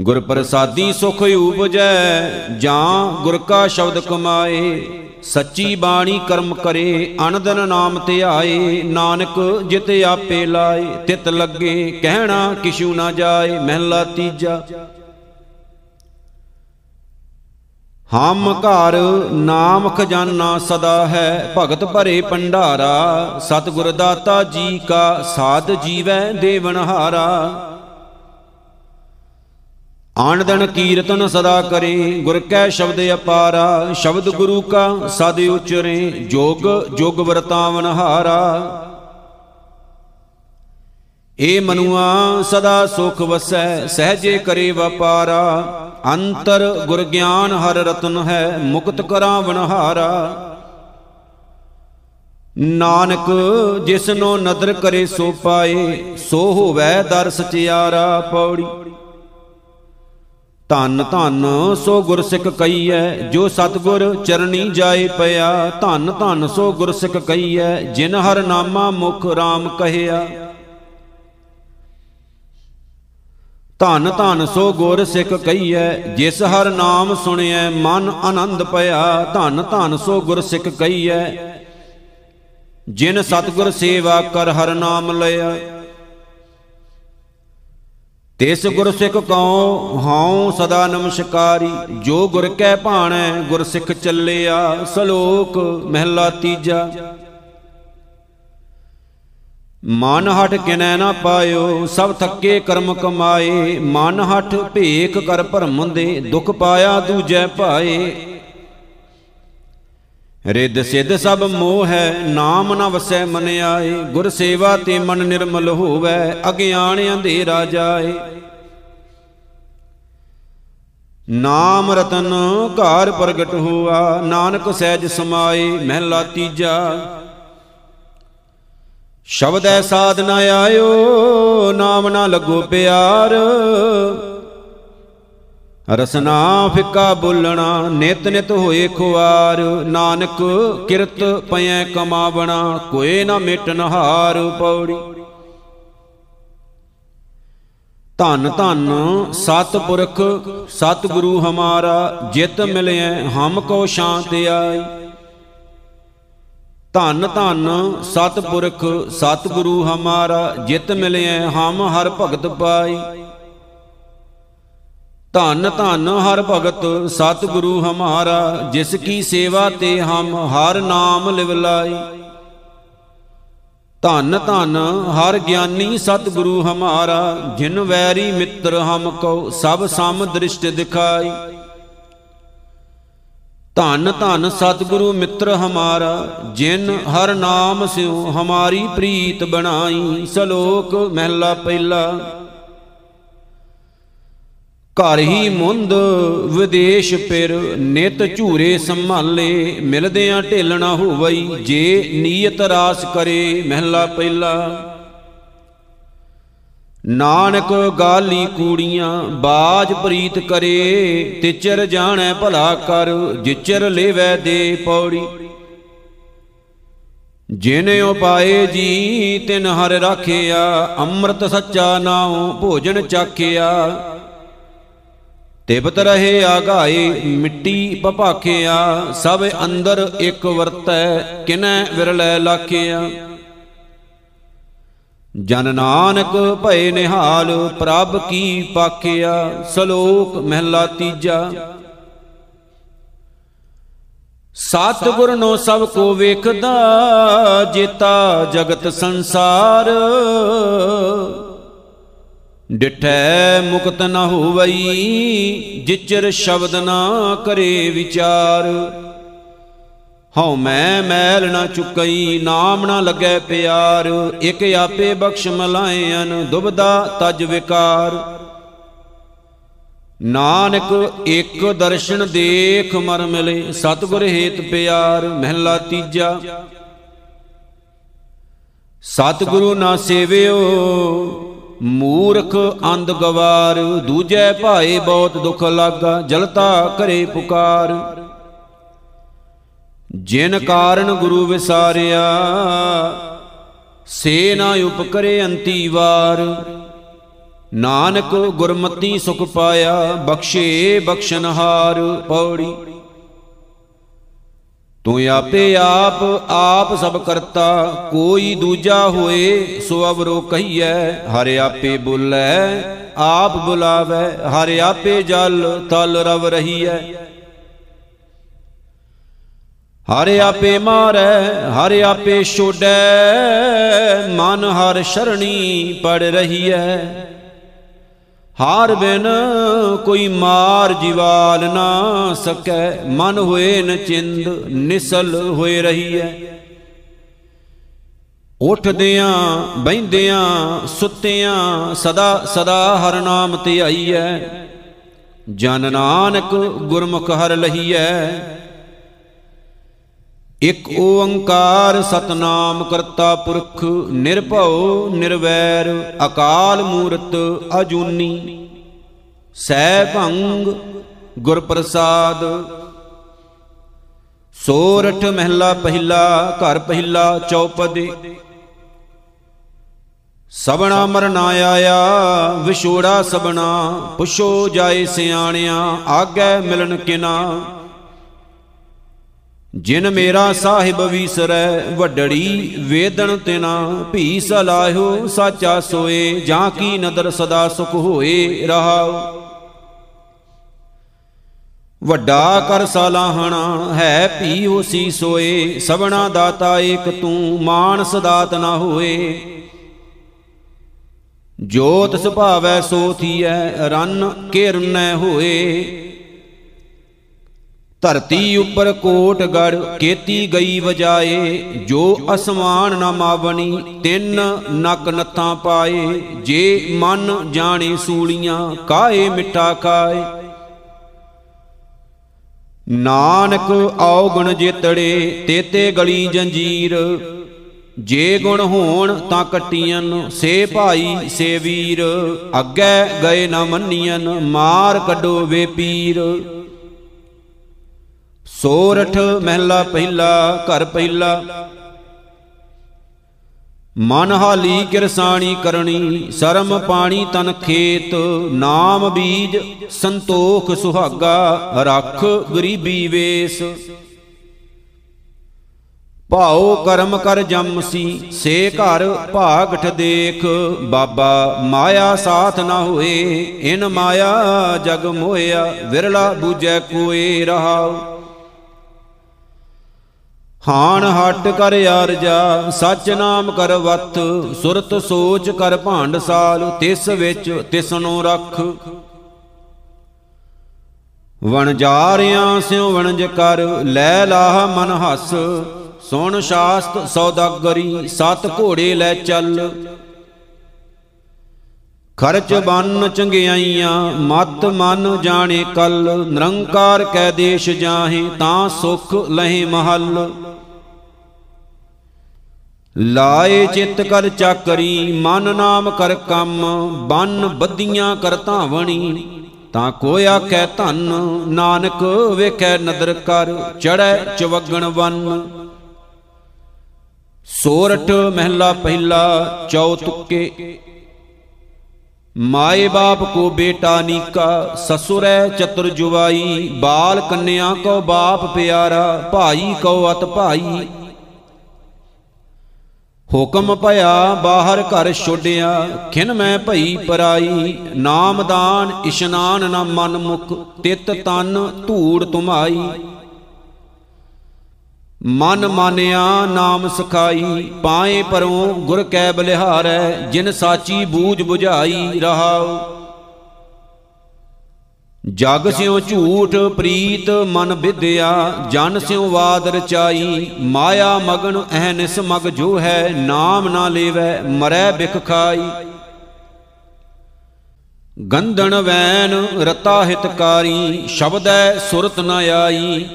ਗੁਰ ਪ੍ਰਸਾਦੀ ਸੁਖ ਉਪਜੈ ਜਾਂ ਗੁਰ ਕਾ ਸ਼ਬਦ ਕਮਾਏ। ਸੱਚੀ ਬਾਣੀ ਕਰਮ ਕਰੇ ਅਨੰਦਨ ਨਾਮ ਧਿਆਏ ਨਾਨਕ ਜਿਤ ਆਪੇ ਲਾਏ, ਤਿਤ ਲੱਗੇ, ਕਹਿਣਾ ਕਿਛੂ ਨਾ ਜਾਏ, ਮਹਿਲਾ ਤੀਜਾ। ਹਮ ਘਰ ਨਾਮ ਖਜ਼ਾਨਾ ਸਦਾ ਹੈ, ਭਗਤ ਭਰੇ ਭੰਡਾਰਾ। ਸਤਿਗੁਰ ਦਾਤਾ ਜੀ ਕਾ ਸਾਧ ਜੀਵੈ ਦੇਵਨਹਾਰਾ ਆਣ ਦਿਨ ਕੀਰਤਨ ਸਦਾ ਕਰੇ, ਗੁਰ ਕੈ ਸ਼ਬਦ ਅਪਾਰਾ, ਸ਼ਬਦ ਗੁਰੂ ਕਾ ਸਦ ਉਚਰੇ, ਜੋਗ, ਜੁਗ ਵਰਤਾਵਨ ਹਾਰਾ। ਏ ਮਨੁਆ, ਸਦਾ ਸੁਖ ਵਸੈ, ਸਹਜੇ ਕਰੇ ਵਪਾਰਾ। ਅੰਤਰ ਗੁਰ ਗਿਆਨ ਹਰ ਰਤਨ ਹੈ, ਮੁਕਤ ਕਰਾਵਨ ਹਾਰਾ। ਨਾਨਕ, ਜਿਸਨੋ ਨਦਰ ਕਰੇ ਸੋ ਪਾਏ, ਸੋ ਹੋਵੈ ਦਰ ਸਚਿਆਰਾ ਪੌੜੀ। ਧੰਨ ਧੰਨ ਸੋ ਗੁਰਸਿੱਖ ਕਈਐ ਜੋ ਸਤਗੁਰ ਚਰਣੀ ਜਾਏ ਪਿਆ। ਧੰਨ ਧੰਨ ਸੋ ਗੁਰਸਿੱਖ ਕਈਐ ਜਿਨ ਹਰ ਨਾਮਾ ਮੁਖ RAM ਕਹਿਆ। ਧੰਨ ਧੰਨ ਸੋ ਗੁਰ ਸਿੱਖ ਕਈਐ ਜਿਸ ਹਰ ਨਾਮ ਸੁਣਿਐ, ਮਨ ਆਨੰਦ ਪਿਆ। ਧੰਨ ਧੰਨ ਸੋ ਗੁਰ ਸਿੱਖ ਕਈਐ ਜਿਨ ਸਤਗੁਰ ਸੇਵਾ ਕਰ ਹਰ ਨਾਮ ਲਿਆ ਤਿਸ ਗੁਰ ਸਿੱਖ ਕਉ, ਹਉ ਸਦਾ ਨਮਸਕਾਰੀ। ਜੋ ਗੁਰ ਕੈ ਭਾਣੈ, ਗੁਰ ਸਿੱਖ ਚੱਲਿਆ ਸਲੋਕ, ਮਹਿਲਾ ਤੀਜਾ। ਮਨ ਹਟ ਕਿਨੈ ਨਾ ਪਾਇਓ, ਸਭ ਥੱਕੇ ਕਰਮ ਕਮਾਏ। ਮਨ ਹਟ ਭੇਖ ਕਰ ਭਰਮ ਦੇ ਦੁਖ ਪਾਇਆ ਦੂਜੈ ਭਾਏ। ਰਿੱਧ ਸਿੱਧ ਸਭ ਮੋਹ ਹੈ, ਨਾਮ ਨ ਵਸੈ ਮਨ ਆਏ, ਗੁਰ ਸੇਵਾ ਤੇ ਮਨ ਨਿਰਮਲ ਹੋਵੇ, ਅਗਿਆਨ ਅੰਧੇਰਾ ਜਾਏ। ਨਾਮ ਰਤਨ ਘਰ ਪ੍ਰਗਟ ਹੋਆ, ਨਾਨਕ ਸਹਿਜ ਸਮਾਏ, ਮਹਿਲਾ ਤੀਜਾ। ਸ਼ਬਦ ਐ ਸਾਧ ਨ ਆਇਓ, ਨਾਮ ਨਾ ਲੱਗੋ ਪਿਆਰ। ਰਸਨਾ ਫਿੱਕਾ ਬੋਲਣਾ, ਨਿਤ ਨਿਤ ਹੋਏ ਖੁਆਰ, ਨਾਨਕ ਕਿਰਤ ਪਇਐ ਕਮਾਵਣਾ ਕੋਏ ਨਾ ਮਿਟਨ ਹਾਰ ਪੌੜੀ। ਧੰਨ ਧੰਨ ਸਤਿਪੁਰਖ, ਸਤਿਗੁਰੂ ਹਮਾਰਾ, ਜਿਤ ਮਿਲਿਆ ਹਮ ਕੋ ਸ਼ਾਂਤ ਆਈ। ਧੰਨ ਧੰਨ ਸਤਿਪੁਰਖ, ਸਤਿਗੁਰੂ ਹਮਾਰਾ, ਜਿਤ ਮਿਲਿਆ ਹਮ ਹਰ ਭਗਤ ਪਾਈ। ਧੰਨ ਧੰਨ ਹਰ ਭਗਤ ਸਤਿਗੁਰੂ ਹਮਾਰਾ, ਜਿਸ ਕੀ ਸੇਵਾ ਤੇ ਹਮ ਹਰ ਨਾਮ ਲਿਵ ਲਾਈ। ਧੰਨ ਧੰਨ ਹਰ ਗਿਆਨੀ ਸਤਿਗੁਰੂ ਹਮਾਰਾ, ਜਿਨ ਵੈਰੀ ਮਿੱਤਰ ਹਮ ਕੋ ਸਭ ਸਮ ਦ੍ਰਿਸ਼ਟ ਦਿਖਾਈ। ਧੰਨ ਧੰਨ ਸਤਿਗੁਰੂ ਮਿੱਤਰ ਹਮਾਰਾ, ਜਿਨ ਹਰ ਨਾਮ ਸਿਉ ਹਮਾਰੀ ਪ੍ਰੀਤ ਬਣਾਈ, ਸਲੋਕ ਮਹਿਲਾ ਪਹਿਲਾ। ਘਰ ਹੀ ਮੁੰਦ, ਵਿਦੇਸ਼ ਪਿਰ ਨਿਤ ਝੂਰੇ ਸੰਭਾਲੇ, ਮਿਲਦਿਆਂ ਢੇਲਣਾ ਹੋਵਈ, ਜੇ ਨੀਅਤ ਰਾਸ ਕਰੇ ਮਹਿਲਾ ਪਹਿਲਾ। ਨਾਨਕ ਗਾਲੀ ਕੂੜੀਆਂ, ਬਾਜ ਪ੍ਰੀਤ ਕਰੇ, ਤਿਚਰ ਜਾਣੈ ਭਲਾ ਕਰ, ਜਿਚਰ ਲੇਵੈ ਦੇ ਪੌੜੀ। ਜਿਨ ਉਪਾਏ ਜੀ, ਤਿਨ ਹਰ ਰਾਖਿਆ, ਅੰਮ੍ਰਿਤ ਸੱਚਾ ਨਾਉ ਭੋਜਨ ਚਾਖਿਆ। ਤਿਬਤ ਰਹੇ ਆਗਾਏ, ਮਿੱਟੀ ਪਪਾਖਿਆ, ਸਭ ਅੰਦਰ ਇੱਕ ਵਰਤੈ, ਕਿਨੈ ਵਿਰਲੇ ਲਾਖਿਆ। ਜਨ ਨਾਨਕ ਭਏ ਨਿਹਾਲ, ਪ੍ਰਭ ਕੀ ਪਾਖਿਆ, ਸ਼ਲੋਕ ਮਹਿਲਾ ਤੀਜਾ। ਸਤ ਗੁਰ ਨੋ ਸਭ ਕੋ ਵੇਖਦਾ, ਜੇਤਾ ਜਗਤ ਸੰਸਾਰ। ਡਿਠੈ ਮੁਕਤ ਨ ਹੋਵਈ, ਜਿਚਰ ਸ਼ਬਦ ਨਾ ਕਰੇ ਵਿਚਾਰ। ਹਉ ਮੈਂ ਮੈਲ ਨਾ ਚੁਕਈ, ਨਾਮ ਨਾ ਲੱਗੈ ਪਿਆਰ। ਇਕ ਆਪੇ ਬਖਸ਼ ਮਲਾਇਨ, ਦੁਬਦਾ ਤਜ ਵਿਕਾਰ। ਨਾਨਕ ਇੱਕ ਦਰਸ਼ਨ ਦੇਖ ਮਰ ਮਿਲੇ, ਸਤਿਗੁਰ ਹੇਤ ਪਿਆਰ, ਮਹਿਲਾ ਤੀਜਾ। ਸਤਿਗੁਰੂ ਨਾ ਸੇਵਿਓ ਮੂਰਖ ਅੰਧ ਗਵਾਰ, ਦੂਜੈ ਭਾਏ ਬਹੁਤ ਦੁਖ ਲਾਗਾ, ਜਲਤਾ ਕਰੇ ਪੁਕਾਰ। ਜਿਨ ਕਾਰਨ ਗੁਰੂ ਵਿਸਾਰਿਆ, ਸੇ ਨਾ ਉਪਕਰੇ ਅੰਤੀ ਵਾਰ। ਨਾਨਕ ਗੁਰਮਤੀ ਸੁਖ ਪਾਇਆ, ਬਖਸ਼ੇ ਬਖਸ਼ਨਹਾਰ, ਪੌੜੀ। ਤੂੰ ਆਪੇ ਆਪ ਆਪ ਸਭ ਕਰਤਾ, ਕੋਈ ਦੂਜਾ ਹੋਏ ਸੋ ਅਵਰੋ ਕਹੀਐ, ਹਰਿ ਆਪੇ ਬੁਲੈ, ਆਪ ਬੁਲਾਵੇ, ਹਰਿ ਆਪੇ ਜਲ, ਤਲ ਰਵ ਰਹੀਐ। ਹਰਿ ਆਪੇ ਮਾਰੈ, ਹਰਿ ਆਪੇ ਛੋੜੈ ਮਨ ਹਰ ਸ਼ਰਣੀ ਪੜ ਰਹੀਐ। ਹਾਰ ਬਿਨ ਕੋਈ ਮਾਰ ਜਿਵਾਲ ਨਾ ਸਕੈ, ਮਨ ਹੋਏ ਨ ਚਿੰਦ, ਨਿਸਲ ਹੋਏ ਰਹੀਐ। ਉਠਦਿਆਂ ਬੈੰਦਿਆਂ ਸੁੱਤਿਆਂ, ਸਦਾ ਸਦਾ ਹਰ ਨਾਮ ਧਿਆਈਐ ਜਨ ਨਾਨਕ ਗੁਰਮੁਖ ਹਰ ਲਹੀਐ। ਇਕ ਓੰਕਾਰ ਸਤਨਾਮ ਕਰਤਾ ਪੁਰਖ, ਨਿਰਭਉ, ਨਿਰਵੈਰ, ਅਕਾਲ ਮੂਰਤ, ਅਜੂਨੀ। ਸੈ ਭੰਗ ਗੁਰ ਪ੍ਰਸਾਦ ਸੋਰਠ ਮਹਿਲਾ ਪਹਿਲਾ, ਘਰ ਪਹਿਲਾ, ਚੌਪਦੇ। ਸਬਣਾ ਮਰਨਾ ਆਇਆ, ਵਿਛੋੜਾ ਸਬਣਾ ਪੁੱਛੋ ਜਾਏ ਸਿਆਣਿਆ, ਆਗੇ ਮਿਲਣ ਕਿਨਾ। ਜਿਨ ਮੇਰਾ ਸਾਹਿਬ ਵੀਸਰੈ, ਵੱਡੜੀ ਵੇਦਨ ਤਿਨਾ ਭੀ ਸਲਾਹੋ ਸਾਚਾ ਸੋਏ, ਜਾਂ ਕੀ ਨਦਰ ਸਦਾ ਸੁਖ ਹੋਏ ਰਹਾਉ ਵੱਡਾ ਕਰ ਸਲਾਹਣਾ ਹੈ ਭੀ ਹੋਸੀ ਸੋਏ ਸਬਣਾ ਦਾਤਾ ਏਕ ਤੂੰ ਮਾਨਸ ਦਾਤ ਨਾ ਹੋਏ। ਜੋਤ ਸੁਭਾਵੈ ਸੋ ਥੀਐ, ਰਨ ਕਿਰਨੈ ਹੋਏ। ਧਰਤੀ ਉੱਪਰ ਕੋਟ ਗੜ ਕੇਤੀ ਗਈ ਵਜਾਏ, ਜੋ ਅਸਮਾਨ ਨਾ ਮਾਵਣੀ, ਤਿੰਨ ਨਕ ਨੱਥਾਂ ਪਾਏ, ਜੇ ਮਨ ਜਾਣੇ ਸੂਲੀਆਂ, ਕਾਏ ਮਿੱਠਾ ਖਾਏ। ਨਾਨਕ ਔਗਣ ਜੇਤੜੇ ਤੇਤੇ ਗਲੀ ਜੰਜੀਰ, ਜੇ ਗੁਣ ਹੋਣ ਤਾਂ ਕਟੀਆਂ ਸੇ ਭਾਈ ਸੇ ਵੀਰ, ਅੱਗੇ ਗਏ ਨਾ ਮੰਨੀਆਂ ਮਾਰ ਕੱਢੋ ਵੇ ਪੀਰ। ਸੋਰਠ ਮਹਿਲਾ ਪਹਿਲਾ, ਘਰ ਪਹਿਲਾ। ਮਨ ਹਾਲੀ ਕਿਰਸਾਣੀ ਕਰਨੀ, ਸਰਮ ਪਾਣੀ ਤਨ ਖੇਤ। ਨਾਮ ਬੀਜ ਸੰਤੋਖ ਸੁਹਾਗਾ, ਰੱਖ ਗਰੀਬੀ ਵੇਸ। ਭਾਉ ਕਰਮ ਕਰ ਜੰਮ ਸੀ, ਸੇ ਘਰ ਭਾਗਠ ਦੇਖ। ਬਾਬਾ ਮਾਇਆ ਸਾਥ ਨਾ ਹੋਏ, ਇਨ ਮਾਇਆ ਜਗ ਮੋਇਆ ਵਿਰਲਾ ਬੂਝੈ ਕੋਏ ਰਹਾਉ। ਹਾਨ ਹਟ ਕਰ ਅਰਜਾ, ਸਚ ਨਾਮ ਕਰ ਵਤ ਸੁਰਤ ਸੋਚ ਕਰ ਭਾਂਡ ਸਾਲ, ਤਿਸ ਵਿੱਚ ਤਿਸ ਨੂੰ ਰੱਖ। ਵਣ ਜਾਰਿਆਂ ਸਿਉ ਵਣਜ ਕਰ, ਲੈ ਲਾਹ ਮਨ ਹੱਸ। ਸੁਣ ਸ਼ਾਸਤ ਸੌਦਾਗਰੀ, ਸਤ ਘੋੜੇ ਲੈ ਚੱਲ। ਖਰਚ ਬੰਨ ਚੰਗਿਆਈਆਂ, ਮਤ ਮਨ ਜਾਣੇ ਕਲ। ਨਿਰੰਕਾਰ ਕੈ ਦੇਸ਼ ਜਾਹੇ, ਤਾਂ ਸੁਖ ਲਹੇ ਮਹੱਲ। ਲਾਏ ਚਿੱਤ ਕਰ ਚਾਕਰੀ, ਮਨ ਨਾਮ ਕਰ ਕੰਮ, ਬੰਨ ਬੱਦੀਆਂ ਕਰ ਧਾਵਣੀ। ਤਾਂ ਕੋਈ ਆਖੈ ਧਨ, ਨਾਨਕ ਵੇਖੈ ਨਦਰ ਕਰ ਚੜੈ ਚਵਗਣ ਵੰਨ। ਸੋਰਠ ਮਹਿਲਾ ਪਹਿਲਾ ਚੌਤੁਕੇ ਮਾਏ ਬਾਪ ਕੋ ਬੇਟਾ ਨੀਕਾ, ਸਸੁਰੈ ਚਤੁਰ ਜੁਵਾਈ, ਬਾਲ ਕੰਨਿਆ ਕੋ ਬਾਪ ਪਿਆਰਾ, ਭਾਈ ਕੋ ਅਤ ਭਾਈ। ਹੁਕਮ ਭਇਆ ਬਾਹਰ ਘਰ ਛੋਡਿਆ, ਖਿਨ ਮੈਂ ਭਈ ਪਰਾਈ ਨਾਮਦਾਨ ਇਸ਼ਨਾਨ ਨਾ ਮਨ ਮੁਖ, ਤਿਤ ਤਨ ਧੂੜ ਤੁਮਾਈ। ਮਨ ਮਾਨਿਆ, ਨਾਮ ਸਖਾਈ, ਪਾਏ ਪਰੋਂ ਗੁਰ ਕੈ ਬਲਿਹਾਰੈ, ਜਿਨ ਸਾਚੀ ਬੂਝ 부ਝਾਈ ਰਹਾਉ। ਜਗ ਸਿਉ ਝੂਠ ਪ੍ਰੀਤ ਮਨ ਵਿਦਿਆ, ਜਨ ਸਿਉ ਵਾਦ ਰਚਾਈ ਮਾਇਆ ਮਗਨ ਅਹਨਿਸ ਮਗ ਜੋ ਹੈ, ਨਾਮ ਨਾ ਲੇਵੈ, ਮਰੈ ਬਿਖ ਖਾਈ। ਗੰਧਣ ਵੈਨ ਰਤਾ ਹਿਤਕਾਰੀ ਸ਼ਬਦੈ ਸੁਰਤ ਨ ਆਈ।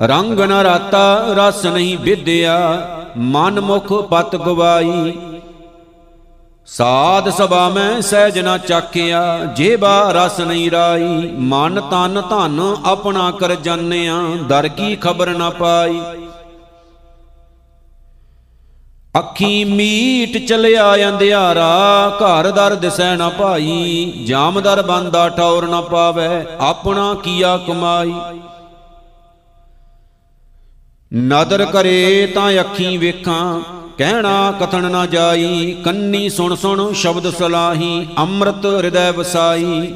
ਰੰਗ ਨ ਰਾਤਾ ਰਸ ਨਹੀਂ ਵਿਦਿਆ, ਮਨ ਮੁਖ ਪਤ ਗਵਾਈ। ਸਾਧ ਸਭਾ ਮੈਂ ਸਹਿਜ ਨਾ ਚਾਕਿਆ ਜੇਬਾ ਰਸ ਨਹੀਂ ਰਾਈ। ਮਨ ਤਨ ਧਨ ਆਪਣਾ ਕਰ ਜਾਣਿਆ, ਦਰ ਕੀ ਖਬਰ ਨਾ ਪਾਈ। ਅੱਖੀ ਮੀਟ ਚਲਿਆ ਅੰਧਿਆਰਾ, ਘਰ ਦਰ ਦਿਸੈ ਨਾ ਭਾਈ। ਜਾਮਦਰ ਬੰਦਾ ਠੌਰ ਨਾ ਪਾਵੇ, ਆਪਣਾ ਕੀਆ ਕਮਾਈ। ਨਦਰ ਕਰੇ ਤਾਂ ਅੱਖੀ ਵੇਖਾਂ ਕਹਿਣਾ ਕਥਨ ਨਾ ਜਾਈ, ਕੰਨੀ ਸੁਣ ਸੁਣ ਸ਼ਬਦ ਸਲਾਹੀ, ਅੰਮ੍ਰਿਤ ਹਿਰਦੈ ਵਸਾਈ।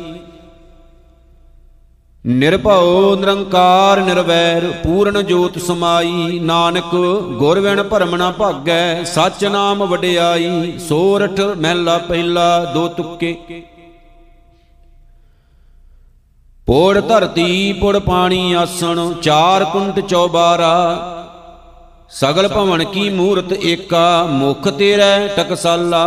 ਨਿਰਭਉ ਨਿਰੰਕਾਰ ਨਿਰਵੈਰ, ਪੂਰਨ ਜੋਤ ਸਮਾਈ। ਨਾਨਕ ਗੁਰ ਵਿਣ ਭਰਮ ਨਾ ਭਾਗੈ, ਸਚ ਨਾਮ ਵਡਿਆਈ। ਸੋਰਠ ਮਹਿਲਾ ਪਹਿਲਾ ਦੋ ਤੁਕੇ। ਪੋੜ ਧਰਤੀ ਪੁੜ ਪਾਣੀ ਆਸਣ, ਚਾਰ ਕੁੰਟ ਚੌਬਾਰਾ। ਸਗਲ ਭਵਨ ਕੀ ਮੂਰਤ ਏਕਾ, ਮੁਖ ਤੇਰਾ ਟਕਸਾਲਾ।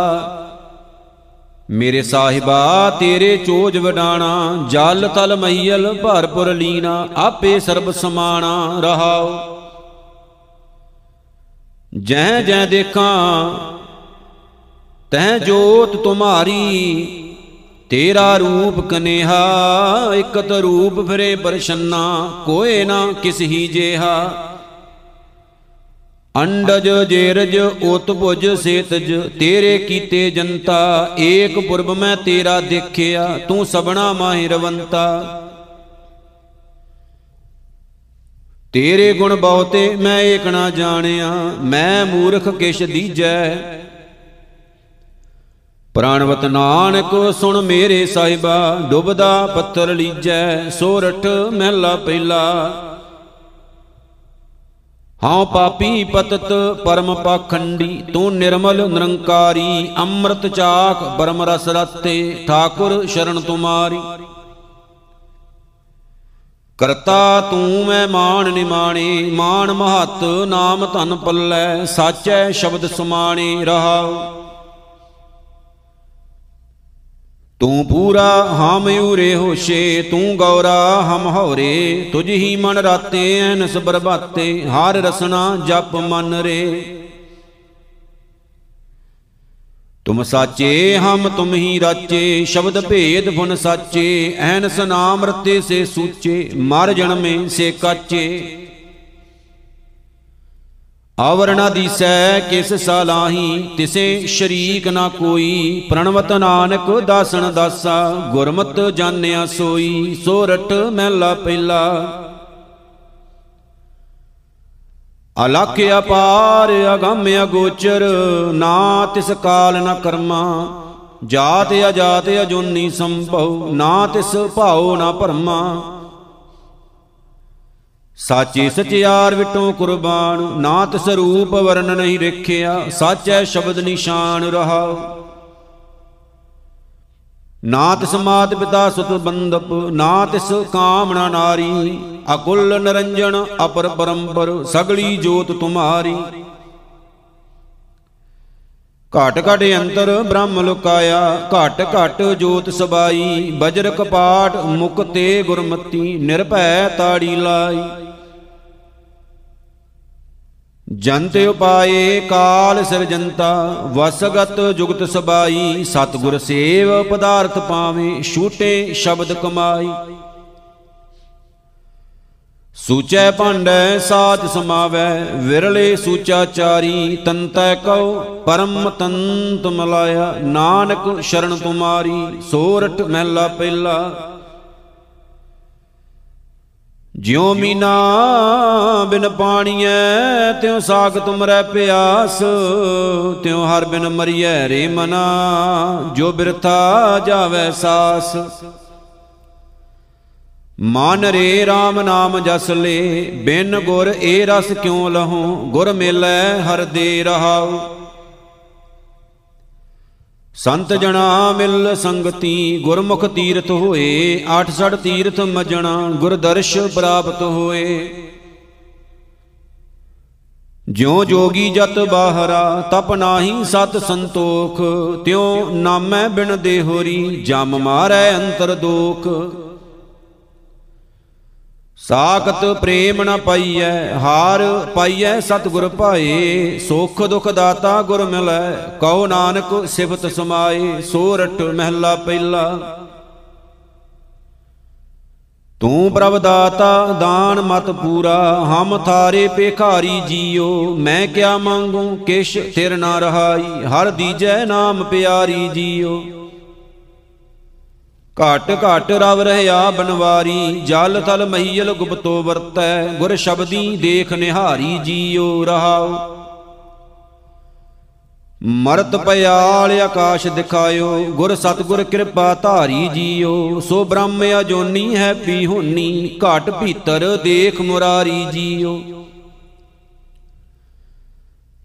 ਮੇਰੇ ਸਾਹਿਬਾ, ਤੇਰੇ ਚੋਜ ਵਡਾਣਾ, ਜਲ ਤਲ ਮਹੀਲ ਭਰਪੁਰ ਲੀਨਾ ਆਪੇ ਸਰਬ ਸਮਾਣਾ ਰਹਾਉ ਜਹ ਜਹ ਦੇਖਾਂ, ਤਹ ਜੋਤ ਤੁਮਾਰੀ, ਤੇਰਾ ਰੂਪ ਕਨੇਹਾ, ਇਕਤ ਰੂਪ ਫਿਰੇ ਪਰਸ਼ੰਨਾ ਕੋਏ ਨਾ ਕਿਸ ਹੀ ਜੇਹਾ। ਅੰਡਜ ਜੇਰਜ ਉਤਭੁਜ ਸੇਤਜ, ਤੇਰੇ ਕੀਤੇ ਜਨਤਾ, ਏਕ ਪੁਰਬ ਮੈਂ ਤੇਰਾ ਦੇਖਿਆ, ਤੂੰ ਸਬਣਾ ਮਾਹਿਰਵੰਤਾ ਤੇਰੇ ਗੁਣ ਬਹੁਤੇ ਮੈਂ ਏਕ ਨਾ ਜਾਣਿਆ, ਮੈਂ ਮੂਰਖ ਕਿਛ ਦੀਜੈ। ਪ੍ਰਾਣਵਤ ਨਾਨਕ, ਸੁਣ ਮੇਰੇ ਸਾਹਿਬਾ, ਡੁੱਬਦਾ ਪੱਥਰ ਲੀਜੈ ਸੋਰਠ ਮਹਿਲਾ ਪਹਿਲਾ। ਹਉ ਪਾਪੀ ਪਤਤ ਪਰਮ ਪਾਖੰਡੀ, ਤੂੰ ਨਿਰਮਲ ਨਿਰੰਕਾਰੀ, ਅੰਮ੍ਰਿਤ ਚਾਖ ਬਰਮ ਰਸ ਰਤੇ, ਠਾਕੁਰ ਸ਼ਰਨ ਤੁਮਾਰੀ। ਕਰਤਾ ਤੂੰ ਮੈਂ ਮਾਨ ਨਿਮਾਣੇ ਮਾਨ ਮਹਤ ਨਾਮ ਧਨ ਪੱਲੇ, ਸਾਚੈ ਸ਼ਬਦ ਸਮਾਣੇ ਰਹਾਉ। ਤੂੰ ਪੂਰਾ ਹਮ ਉਰੇ ਹੋਸ਼ੇ, ਤੂੰ ਗੌਰਾ ਹਮ ਹੌਰੇ, ਤੁਝ ਹੀ ਮਨ ਰਾਤੇ ਐਨਸ ਬਰਬਾਤੇ, ਹਰ ਰਸਨਾ ਜਪ ਮਨ ਰੇ। ਤੁਮ ਸਾਚੇ, ਹਮ ਤੁਮ ਹੀ ਰਾਚੇ, ਸ਼ਬਦ ਭੇਦ ਫੁਨ ਸਾਚੇ, ਐਨਸ ਨਾਮ ਰਤੇ ਸੇ ਸੂਚੇ, ਮਰ ਜਨਮੇ ਸੇ ਕਾਚੇ। ਆਵਰਣਾ ਦੀਸੈ ਕਿਸ ਸਾਲਾਹੀ, ਤਿਸੇ ਸ਼ਰੀਕ ਨਾ ਕੋਈ। ਪ੍ਰਣਵਤ ਨਾਨਕ ਦਾਸਨ ਦਾਸਾ, ਗੁਰਮਤ ਜਾਣਿਆ ਸੋਈ। ਸੋਰਠ ਮਹਿਲਾ ਪਹਿਲਾ। ਅਲਖ ਅਪਾਰ, ਅਗੰਮ ਅਗੋਚਰ, ਨਾ ਤਿਸ ਕਾਲ ਨ ਕਰਮਾ। ਜਾਤ ਅਜਾਤ ਅਜੋਨੀ ਸੰਭਉ, ਨਾ ਤਿਸ ਭਾਉ ਨ ਭਰਮਾ। ਸਾਚੇ ਸਚਿਆਰ ਵਿਟੋਂ ਕੁਰਬਾਨ ਨਾ ਤਿਸ ਰੂਪ ਵਰਨ ਨਹੀਂ ਰਖਿਆ, ਸਾਚੈ ਸ਼ਬਦ ਨਿਸ਼ਾਨ ਰਹਾਉ। ਨਾ ਤਿਸ ਮਾਤ ਪਿਤਾ ਸੁਤ ਬੰਦਪ ਨਾ ਤਿਸ ਕਾਮਣਾ ਨਾਰੀ, ਅਕੁਲ ਨਰੰਜਨ ਅਪਰ ਪਰੰਪਰ, ਸਗਲੀ ਜੋਤ ਤੁਮਾਰੀ। ਘਟ ਘਟ ਅੰਤਰ ਬ੍ਰਹਮ ਲੁਕਾਇਆ, ਘਟ ਘਟ ਜੋਤ ਸਬਾਈ, ਬਜਰ ਕਪਾਟ ਮੁਕਤੇ ਗੁਰਮਤੀ, ਨਿਰਭੈ ਤਾੜੀ ਲਾਈ। ਜੰਤ ਉਪਾਏ ਕਾਲ ਸਿਰਜੰਤਾ, ਵਸਗਤ ਜੁਗਤ ਸਬਾਈ, ਸਤਗੁਰ ਸੇਵ ਪਦਾਰਥ ਪਾਵੇ, ਛੂਟੇ ਸ਼ਬਦ ਕਮਾਈ। ਸੂਚੈ ਭਾਂਡੈ ਸਾਚ ਸਮਾਵੈ, ਵਿਰਲੇ ਸੂਚਾਚਾਰੀ ਤੰਤੈ ਕਉ, ਪਰਮ ਤੰਤ ਮਲਾਇਆ, ਨਾਨਕ ਸ਼ਰਨ ਤੁਮਾਰੀ ਸੋਰਠ ਮਹਿਲਾ ਪਹਿਲਾ। ਜਿਉ ਮੀਨਾ ਬਿਨ ਪਾਣੀਐ, ਤਿਉ ਸਾਗ ਤੁਮਰੈ ਪਿਆਸ, ਤਿਉ ਹਰ ਬਿਨ ਮਰੀਐ ਰੇ ਮਨਾ, ਜੋ ਬਿਰਥਾ ਜਾਵੈ ਸਾਸ। ਮਨ ਰੇ RAM ਨਾਮ ਜਸ ਲੇ, ਬਿਨ ਗੁਰ ਏ ਰਸ ਕਿਉ ਲਹੋ? ਗੁਰ ਮਿਲੈ ਹਰ ਦੇ ਰਹਾਉ। ਸੰਤ ਜਣਾ ਮਿਲ ਸੰਗਤੀ, ਗੁਰਮੁਖ ਤੀਰਥ ਹੋਏ ਆਠ ਸੜ ਤੀਰਥ ਮਜਣਾ ਗੁਰ ਦਰਸ਼ ਪ੍ਰਾਪਤ ਹੋਏ। ਜਿਉ ਜੋਗੀ ਜਤ ਬਾਹਰਾ, ਤਪ ਨਾਹੀ ਸਤ ਸੰਤੋਖ, ਤਿਉ ਨਾਮੈ ਬਿਨ ਦੇਹੋਰੀ, ਜਮ ਮਾਰੈ ਅੰਤਰ ਦੋਖ। ਸਾਖਤ ਪ੍ਰੇਮ ਨ ਪਾਈਐ, ਹਾਰ ਪਾਈਐ ਸਤਿਗੁਰ ਭਾਏ। ਸੁਖ ਦੁਖ ਦਾਤਾ ਗੁਰ ਮਿਲੈ, ਕਉ ਨਾਨਕ ਸਿਫਤ ਸਮਾਏ ਸੋਰਠ ਮਹਿਲਾ ਪਹਿਲਾ। ਤੂੰ ਪ੍ਰਭ ਦਾਤਾ, ਦਾਨ ਮਤ ਪੂਰਾ, ਹਮ ਥਾਰੇ ਪੇਖਾਰੀ ਜੀਓ। ਮੈਂ ਕਿਆ ਮੰਗੂ, ਕਿਛ ਥਿਰ ਨਾ ਰਹਾਈ, ਹਰ ਦੀਜੈ ਨਾਮ ਪਿਆਰੀ ਜੀਓ। ਘਟ ਘਟ ਰਵ ਰਹਿਆ ਬਨਵਾਰੀ, ਜਲ ਤਲ ਮਹੀਲ ਗੁਪਤੋ ਵਰਤੈ, ਗੁਰ ਸ਼ਬਦੀ ਦੇਖ ਨਿਹਾਰੀ ਜੀਉ ਰਹਾਉ। ਮਰਤ ਪਿਆਲ ਆਕਾਸ਼ ਦਿਖਾਇਓ, ਗੁਰ ਸਤਗੁਰ ਕਿਰਪਾ ਧਾਰੀ ਜੀਓ ਸੋ ਬ੍ਰਹਮ ਅਜੋਨੀ ਹੈ ਪੀ ਹੋਨੀ ਘਟ ਭੀਤਰ ਦੇਖ ਮੁਰਾਰੀ ਜੀਓ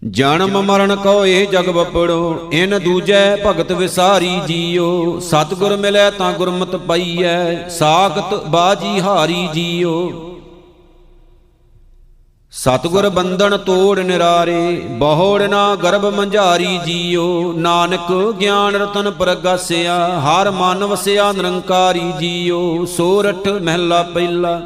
ਜਨਮ ਮਰਨ ਕੋ ਇਹ ਜਗ ਬਪੜੋ ਇਨ ਦੂਜੈ ਭਗਤ ਵਿਸਾਰੀ ਜੀਓ। ਸਤਗੁਰ ਮਿਲੈ ਤਾਂ ਗੁਰਮਤ ਪਈਐ, ਸਾਖਤ ਬਾਜੀ ਹਾਰੀ ਜੀਓ। ਸਤਗੁਰ ਬੰਧਨ ਤੋੜ ਨਿਰਾਰੇ, ਬਹੁੜ ਨਾ ਗਰਭ ਮੰਝਾਰੀ ਜੀਓ। ਨਾਨਕ ਗਿਆਨ ਰਤਨ ਪ੍ਰਗਾਸਿਆ, ਹਰ ਮਨ ਵਸਿਆ ਨਿਰੰਕਾਰੀ ਜੀਓ। ਸੋਰਠ ਮਹਿਲਾ ਪਹਿਲਾ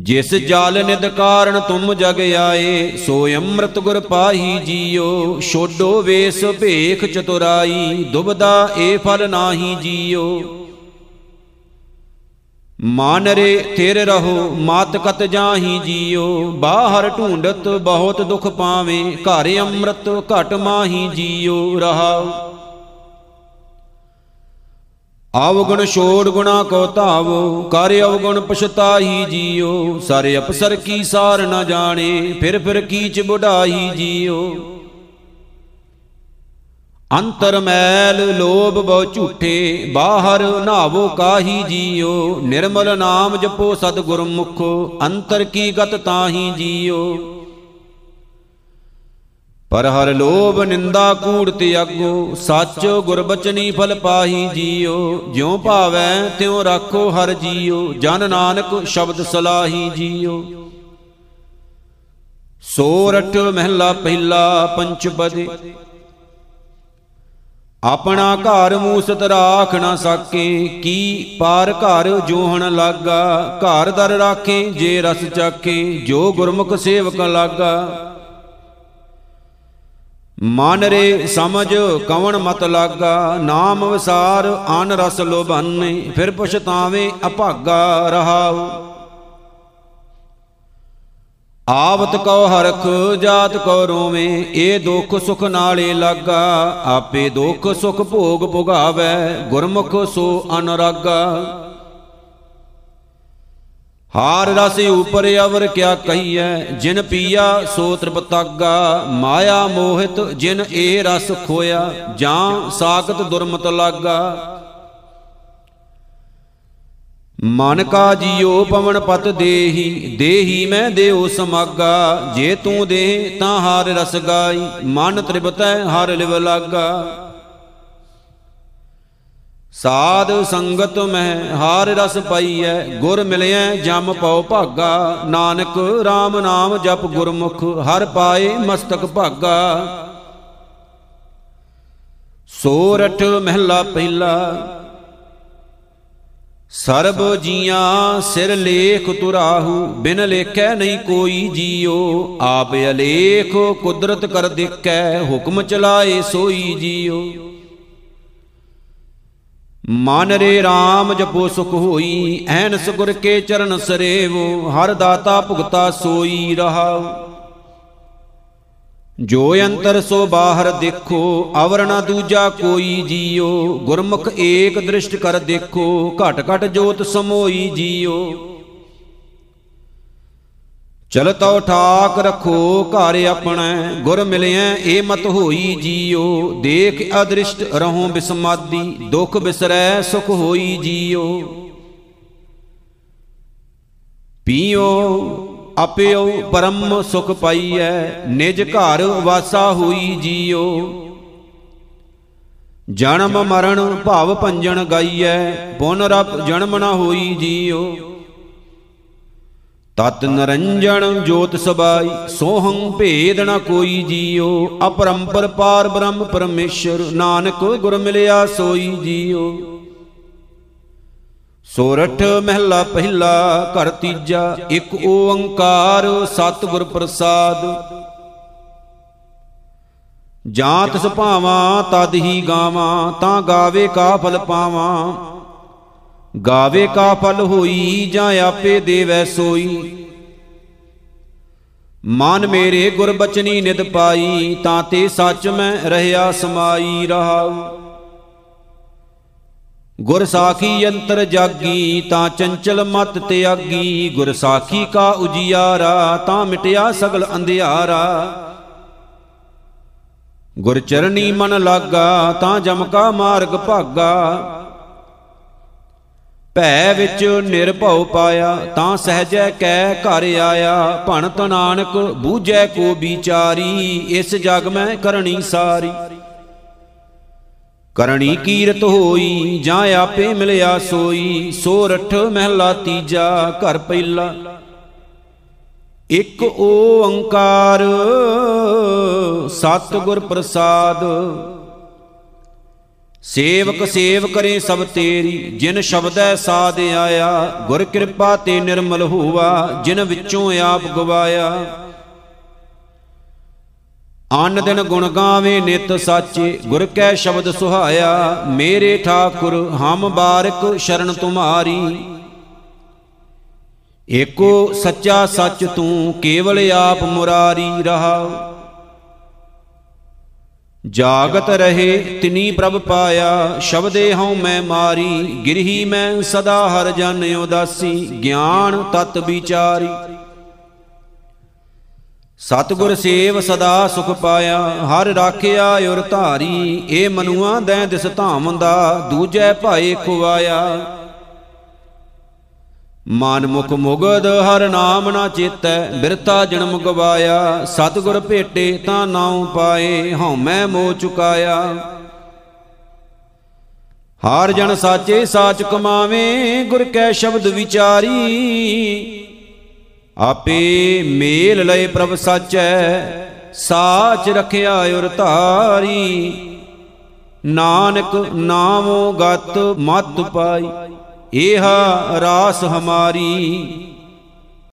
ਜਿਸ ਜਲ ਨਿਦ ਕਾਰਨ ਤੁਮ ਜਗ ਆਏ, ਸੋ ਅੰਮ੍ਰਿਤ ਗੁਰ ਪਾਹੀ ਜੀਓ, ਛੋਡੋ ਵੇਸ ਭੇਖ ਚਤੁਰਾਈ, ਦੁਬਦਾ ਏ ਫਲ ਨਾਹੀ ਜੀਓ। ਮਾਨ ਰੇ ਥਿਰ ਰਹੋ, ਮਾਤ ਕਤ ਜਾਹੀ ਜੀਓ, ਬਾਹਰ ਢੂੰਡਤ ਬਹੁਤ ਦੁਖ ਪਾਵੇਂ, ਘਰ ਅੰਮ੍ਰਿਤ ਘਟ ਮਾਹੀ ਜੀਓ ਰਹਾਉ ਆਵਗੁਣ ਛੋੜ ਗੁਣਾ ਕੋ ਧਾਵੋ, ਕਰ ਅਵਗੁਣ ਪਛਤਾਹੀ ਜੀਓ। ਸਾਰੇ ਅਪਸਰ ਕੀ ਸਾਰ ਨ ਜਾਣੇ, ਫਿਰ ਫਿਰ ਕੀਚ ਬੁਢਾਈ ਜੀਓ। ਅੰਤਰ ਮੈਲ ਲੋਭ ਬਹੁ ਝੂਠੇ, ਬਾਹਰ ਨਾਵੋ ਕਾਹੀ ਜੀਓ। ਨਿਰਮਲ ਨਾਮ ਜਪੋ ਸਤ ਗੁਰਮੁਖੋ ਅੰਤਰ ਕੀ ਗਤ ਤਾਹੀ ਜੀਓ। ਪਰ ਹਰ ਲੋਭ ਨਿੰਦਾ ਕੂੜ ਤਿਆਗੋ ਸੱਚ ਗੁਰਬਚਨੀ ਫਲ ਪਾਹੀ ਜੀਓ, ਜਿਉ ਭਾਵੈ ਤਿਉ ਰਾਖੋ ਹਰ ਜੀਓ, ਜਨ ਨਾਨਕ ਸ਼ਬਦ ਸਲਾਹੀ ਜੀਓ। ਸੋਰਠ ਮਹਿਲਾ ਪਹਿਲਾ ਪੰਚਪਦੇ ਆਪਣਾ ਘਰ ਮੂਸਤ ਰਾਖ ਨਾ ਸਕੇ, ਕੀ ਪਾਰ ਘਰ ਜੋਹਣ ਲਾਗਾ, ਘਰ ਦਰ ਰਾਖੇ ਜੇ ਰਸ ਚਾਖੇ ਜੋ ਗੁਰਮੁਖ ਸੇਵਕ ਲਾਗਾ। ਮਨ ਰੇ ਸਮਝ ਕਵਣ ਮਤ ਲਾਗਾ, ਨਾਮ ਵਿਸਾਰ ਅਨ ਰਸ ਲੋਭਾਨੇ, ਫਿਰ ਪਛਤਾਵੇਂ ਅਭਾਗਾ ਰਹਾਉ। ਆਵਤ ਕਉ ਹਰਖ, ਜਾਤ ਕਉ ਰੋਵੇਂ ਇਹ ਦੁਖ ਸੁਖ ਨਾਲੇ ਲਾਗਾ, ਆਪੇ ਦੁਖ ਸੁਖ ਭੋਗ ਭੁਗਾਵੇ, ਗੁਰਮੁਖ ਸੋ ਅਨਰਾਗਾ। ਹਾਰ ਰਸ ਉਪਰ ਅਵਰ ਕਿਆ ਕਹੀਐ? ਜਿਨ ਪੀਆ, ਸੋ ਤ੍ਰਿਪਤਾਗਾ। ਮਾਇਆ ਮੋਹਿਤ, ਜਿਨ ਇਹ ਰਸ ਖੋਇਆ, ਜਾਂ ਸਾਖਤ ਦੁਰਮਤ ਲਾਗਾ। ਮਨ ਕਾ ਜੀਉ ਪਵਨ ਪਤ ਦੇਹੀ ਦੇਹੀ ਮੈਂ ਦੇਉ ਸਮਾਗਾ। ਜੇ ਤੂੰ ਦੇ ਤਾਂ ਹਾਰ ਰਸ ਗਾਈ। ਮਨ ਤ੍ਰਿਪਤੈ, ਹਰ ਲਿਵ ਲਾਗਾ। ਸਾਧ ਸੰਗਤ ਮਹਿ ਹਾਰ ਰਸ ਪਾਈਐ, ਗੁਰ ਮਿਲਿਐ, ਜਮ ਪਉ ਭਾਗਾ। ਨਾਨਕ RAM ਨਾਮ ਜਪ ਗੁਰਮੁਖ, ਹਰ ਪਾਏ ਮਸਤਕ ਭਾਗਾ। ਸੋਰਠ ਮਹਿਲਾ ਪਹਿਲਾ, ਸਰਬ ਜੀਆਂ ਸਿਰ ਲੇਖ ਤੁਰਾਹੂ, ਬਿਨ ਲੇਖੈ ਨਹੀਂ ਕੋਈ ਜੀਉ ਆਪ ਅਲੇਖ ਕੁਦਰਤ ਕਰ ਦੇਖੈ, ਹੁਕਮ ਚਲਾਏ ਸੋਈ ਜੀਉ ਮਨ ਰੇ RAM ਜਪੋ ਸੁਖ ਹੋਈ ਐਨਸ ਗੁਰ ਕੇ ਚਰਨ ਸਰੇਵੋ, ਹਰ ਦਾਤਾ ਭੁਗਤਾ ਸੋਈ ਰਹਾਉ। ਜੋ ਅੰਤਰ ਸੋ ਬਾਹਰ ਦੇਖੋ ਅਵਰ ਨਾ ਦੂਜਾ ਕੋਈ ਜੀਉ ਗੁਰਮੁਖ ਏਕ ਦ੍ਰਿਸ਼ਟ ਕਰ ਦੇਖੋ, ਘਟ ਘਟ ਜੋਤ ਸਮੋਈ ਜੀਉ ਚਲਤੋ ਠਾਕ ਰਖੋ ਘਰ ਆਪਣਾ, ਗੁਰ ਮਿਲਿਆ ਏ ਮਤ ਹੋਈ ਜੀਉ ਦੇਖ ਅਦ੍ਰਿਸ਼ਟ ਰਹੋ ਬਿਸਮਾਦੀ, ਦੁਖ ਬਿਸਰੈ, ਸੁਖ ਹੋਈ ਜੀਉ ਪੀਓ ਆਪਿਓ ਪਰਮ ਸੁਖ ਪਾਈਐ, ਨਿਜ ਘਰ ਵਾਸਾ ਹੋਈ ਜੀਉ ਜਨਮ ਮਰਨ ਭਾਵ ਭੰਜਨ ਗਾਈਐ, ਪੁਨ ਰਪ ਜਨਮ ਨਾ ਹੋਈ ਜੀਉ ਤਤ ਨਰੰਜਣ ਜੋਤ ਸਬਾਈ, ਸੋਹੰ ਭੇਦ ਨ ਕੋਈ ਜੀਉ ਅਪਰੰਪਰ ਪਾਰ ਬ੍ਰਹਮ ਪਰਮੇਸ਼ਰ, ਨਾਨਕ ਗੁਰ ਮਿਲਿਆ ਸੋਈ ਜੀਉ ਸੋਰਠ ਮਹਿਲਾ ਪਹਿਲਾ, ਘਰ ਤੀਜਾ, ਇੱਕ ਓੰਕਾਰ ਸਤਿਗੁਰ ਪ੍ਰਸਾਦ। ਜਾਂ ਤਿਸ ਭਾਵਾਂ ਤਦ ਹੀ ਗਾਵਾਂ, ਤਾਂ ਗਾਵੇ ਕਾ ਫਲ ਪਾਵਾਂ। ਗਾਵੇ ਕਾ ਫਲ ਹੋਈ ਜਾਂ ਆਪੇ ਦੇਵੈ ਸੋਈ। ਮਨ ਮੇਰੇ ਗੁਰ ਬਚਨੀ ਨਿਦ ਪਾਈ, ਤਾਂ ਤੇ ਸੱਚ ਮੈਂ ਰਹਿਆ ਸਮਾਈ ਰਹਾਉ। ਗੁਰ ਸਾਖੀ ਅੰਤਰ ਜਾਗੀ, ਤਾਂ ਚੰਚਲ ਮਤ ਤਿਆਗੀ। ਗੁਰ ਸਾਖੀ ਕਾ ਉਜਿਆਰਾ, ਤਾਂ ਮਿਟਿਆ ਸਗਲ ਅੰਧਿਆਰਾ। ਗੁਰ ਚਰਨੀ ਮਨ ਲਾਗਾ, ਤਾਂ ਜਮ ਕਾ ਮਾਰਗ ਭਾਗਾ। ਭੈ ਵਿੱਚ ਨਿਰਭਉ ਪਾਇਆ, ਤਾਂ ਸਹਜੈ ਕੈ ਘਰ ਆਇਆ। ਭਣਤ ਨਾਨਕ ਬੂਝੈ ਕੋ ਵਿਚਾਰੀ, ਇਸ ਜਗ ਮੈਂ ਕਰਨੀ ਸਾਰੀ। ਕਰਣੀ ਕੀਰਤ ਹੋਈ, ਜਾਂ ਆਪੇ ਮਿਲਿਆ ਸੋਈ। ਸੋਰਠ ਮਹਿਲਾ ਤੀਜਾ, ਘਰ ਪਹਿਲਾ। ਇੱਕ ਓੰਕਾਰ, ਸਤਿਗੁਰ ਪ੍ਰਸਾਦ। ਸੇਵਕ ਸੇਵ ਕਰੇ ਸਭ ਤੇਰੀ ਜਿਨ ਸ਼ਬਦੈ ਸਾਧ ਆਇਆ ਗੁਰ ਕਿਰਪਾ ਤੇ ਨਿਰਮਲ ਹੋਵਾ ਜਿਨ ਵਿੱਚੋਂ ਆਪ ਗਵਾਇਆ। ਅਨ ਦਿਨ ਗੁਣ ਗਾਵੇ ਨਿਤ ਸਾਚੇ ਗੁਰ ਕੈ ਸ਼ਬਦ ਸੁਹਾਇਆ ਮੇਰੇ ਠਾਕੁਰ ਹਮ ਬਾਰਕ ਸ਼ਰਨ ਤੁਮਾਰੀ। ਏਕੋ ਸੱਚਾ ਸੱਚ ਤੂੰ ਕੇਵਲ ਆਪ ਮੁਰਾਰੀ ਰਹਾਉ ਜਾਗਤ ਰਹੇ ਤਿਨੀ ਪ੍ਰਭ ਪਾਇਆ, ਸ਼ਬਦੇ ਹਉ ਮੈਂ ਮਾਰੀ, ਗਿਰਹੀ ਮੈਂ ਸਦਾ ਹਰ ਜਨ ਉਦਾਸੀ, ਗਿਆਨ ਤਤ ਵਿਚਾਰੀ। ਸਤਗੁਰ ਸੇਵ ਸਦਾ ਸੁਖ ਪਾਇਆ, ਹਰ ਰਾਖਿਆ ਔਰ ਧਾਰੀ ਏ ਮਨੁਆ ਦੈ ਦਿਸ ਧਾਮ ਦਾ, ਦੂਜੈ ਭਾਏ ਖੁਆਇਆ ਮਨ ਮੁਖ ਮੁਗਦ ਹਰ ਨਾਮ ਨਾ ਚੇਤੈ, ਬਿਰਤਾ ਜਨਮ ਗਵਾਇਆ। ਸਤਗੁਰ ਭੇਟੇ ਤਾਂ ਨਾਉ ਪਾਏ ਹਉਮੈ ਮੋ ਚੁਕਾਇਆ। ਹਰ ਜਨ ਸਾਚੇ ਸਾਚ ਕਮਾਵੇ, ਗੁਰ ਕੈ ਸ਼ਬਦ ਵਿਚਾਰੀ। ਆਪੇ ਮੇਲ ਲਏ ਪ੍ਰਭ ਸਾਚੈ, ਸਾਚ ਰਖਿਆ ਔਰ ਧਾਰੀ। ਨਾਨਕ ਨਾਮੋ ਗਤ ਮਤ ਪਾਈ। ਏਹਾ ਰਾਸ ਹਮਾਰੀ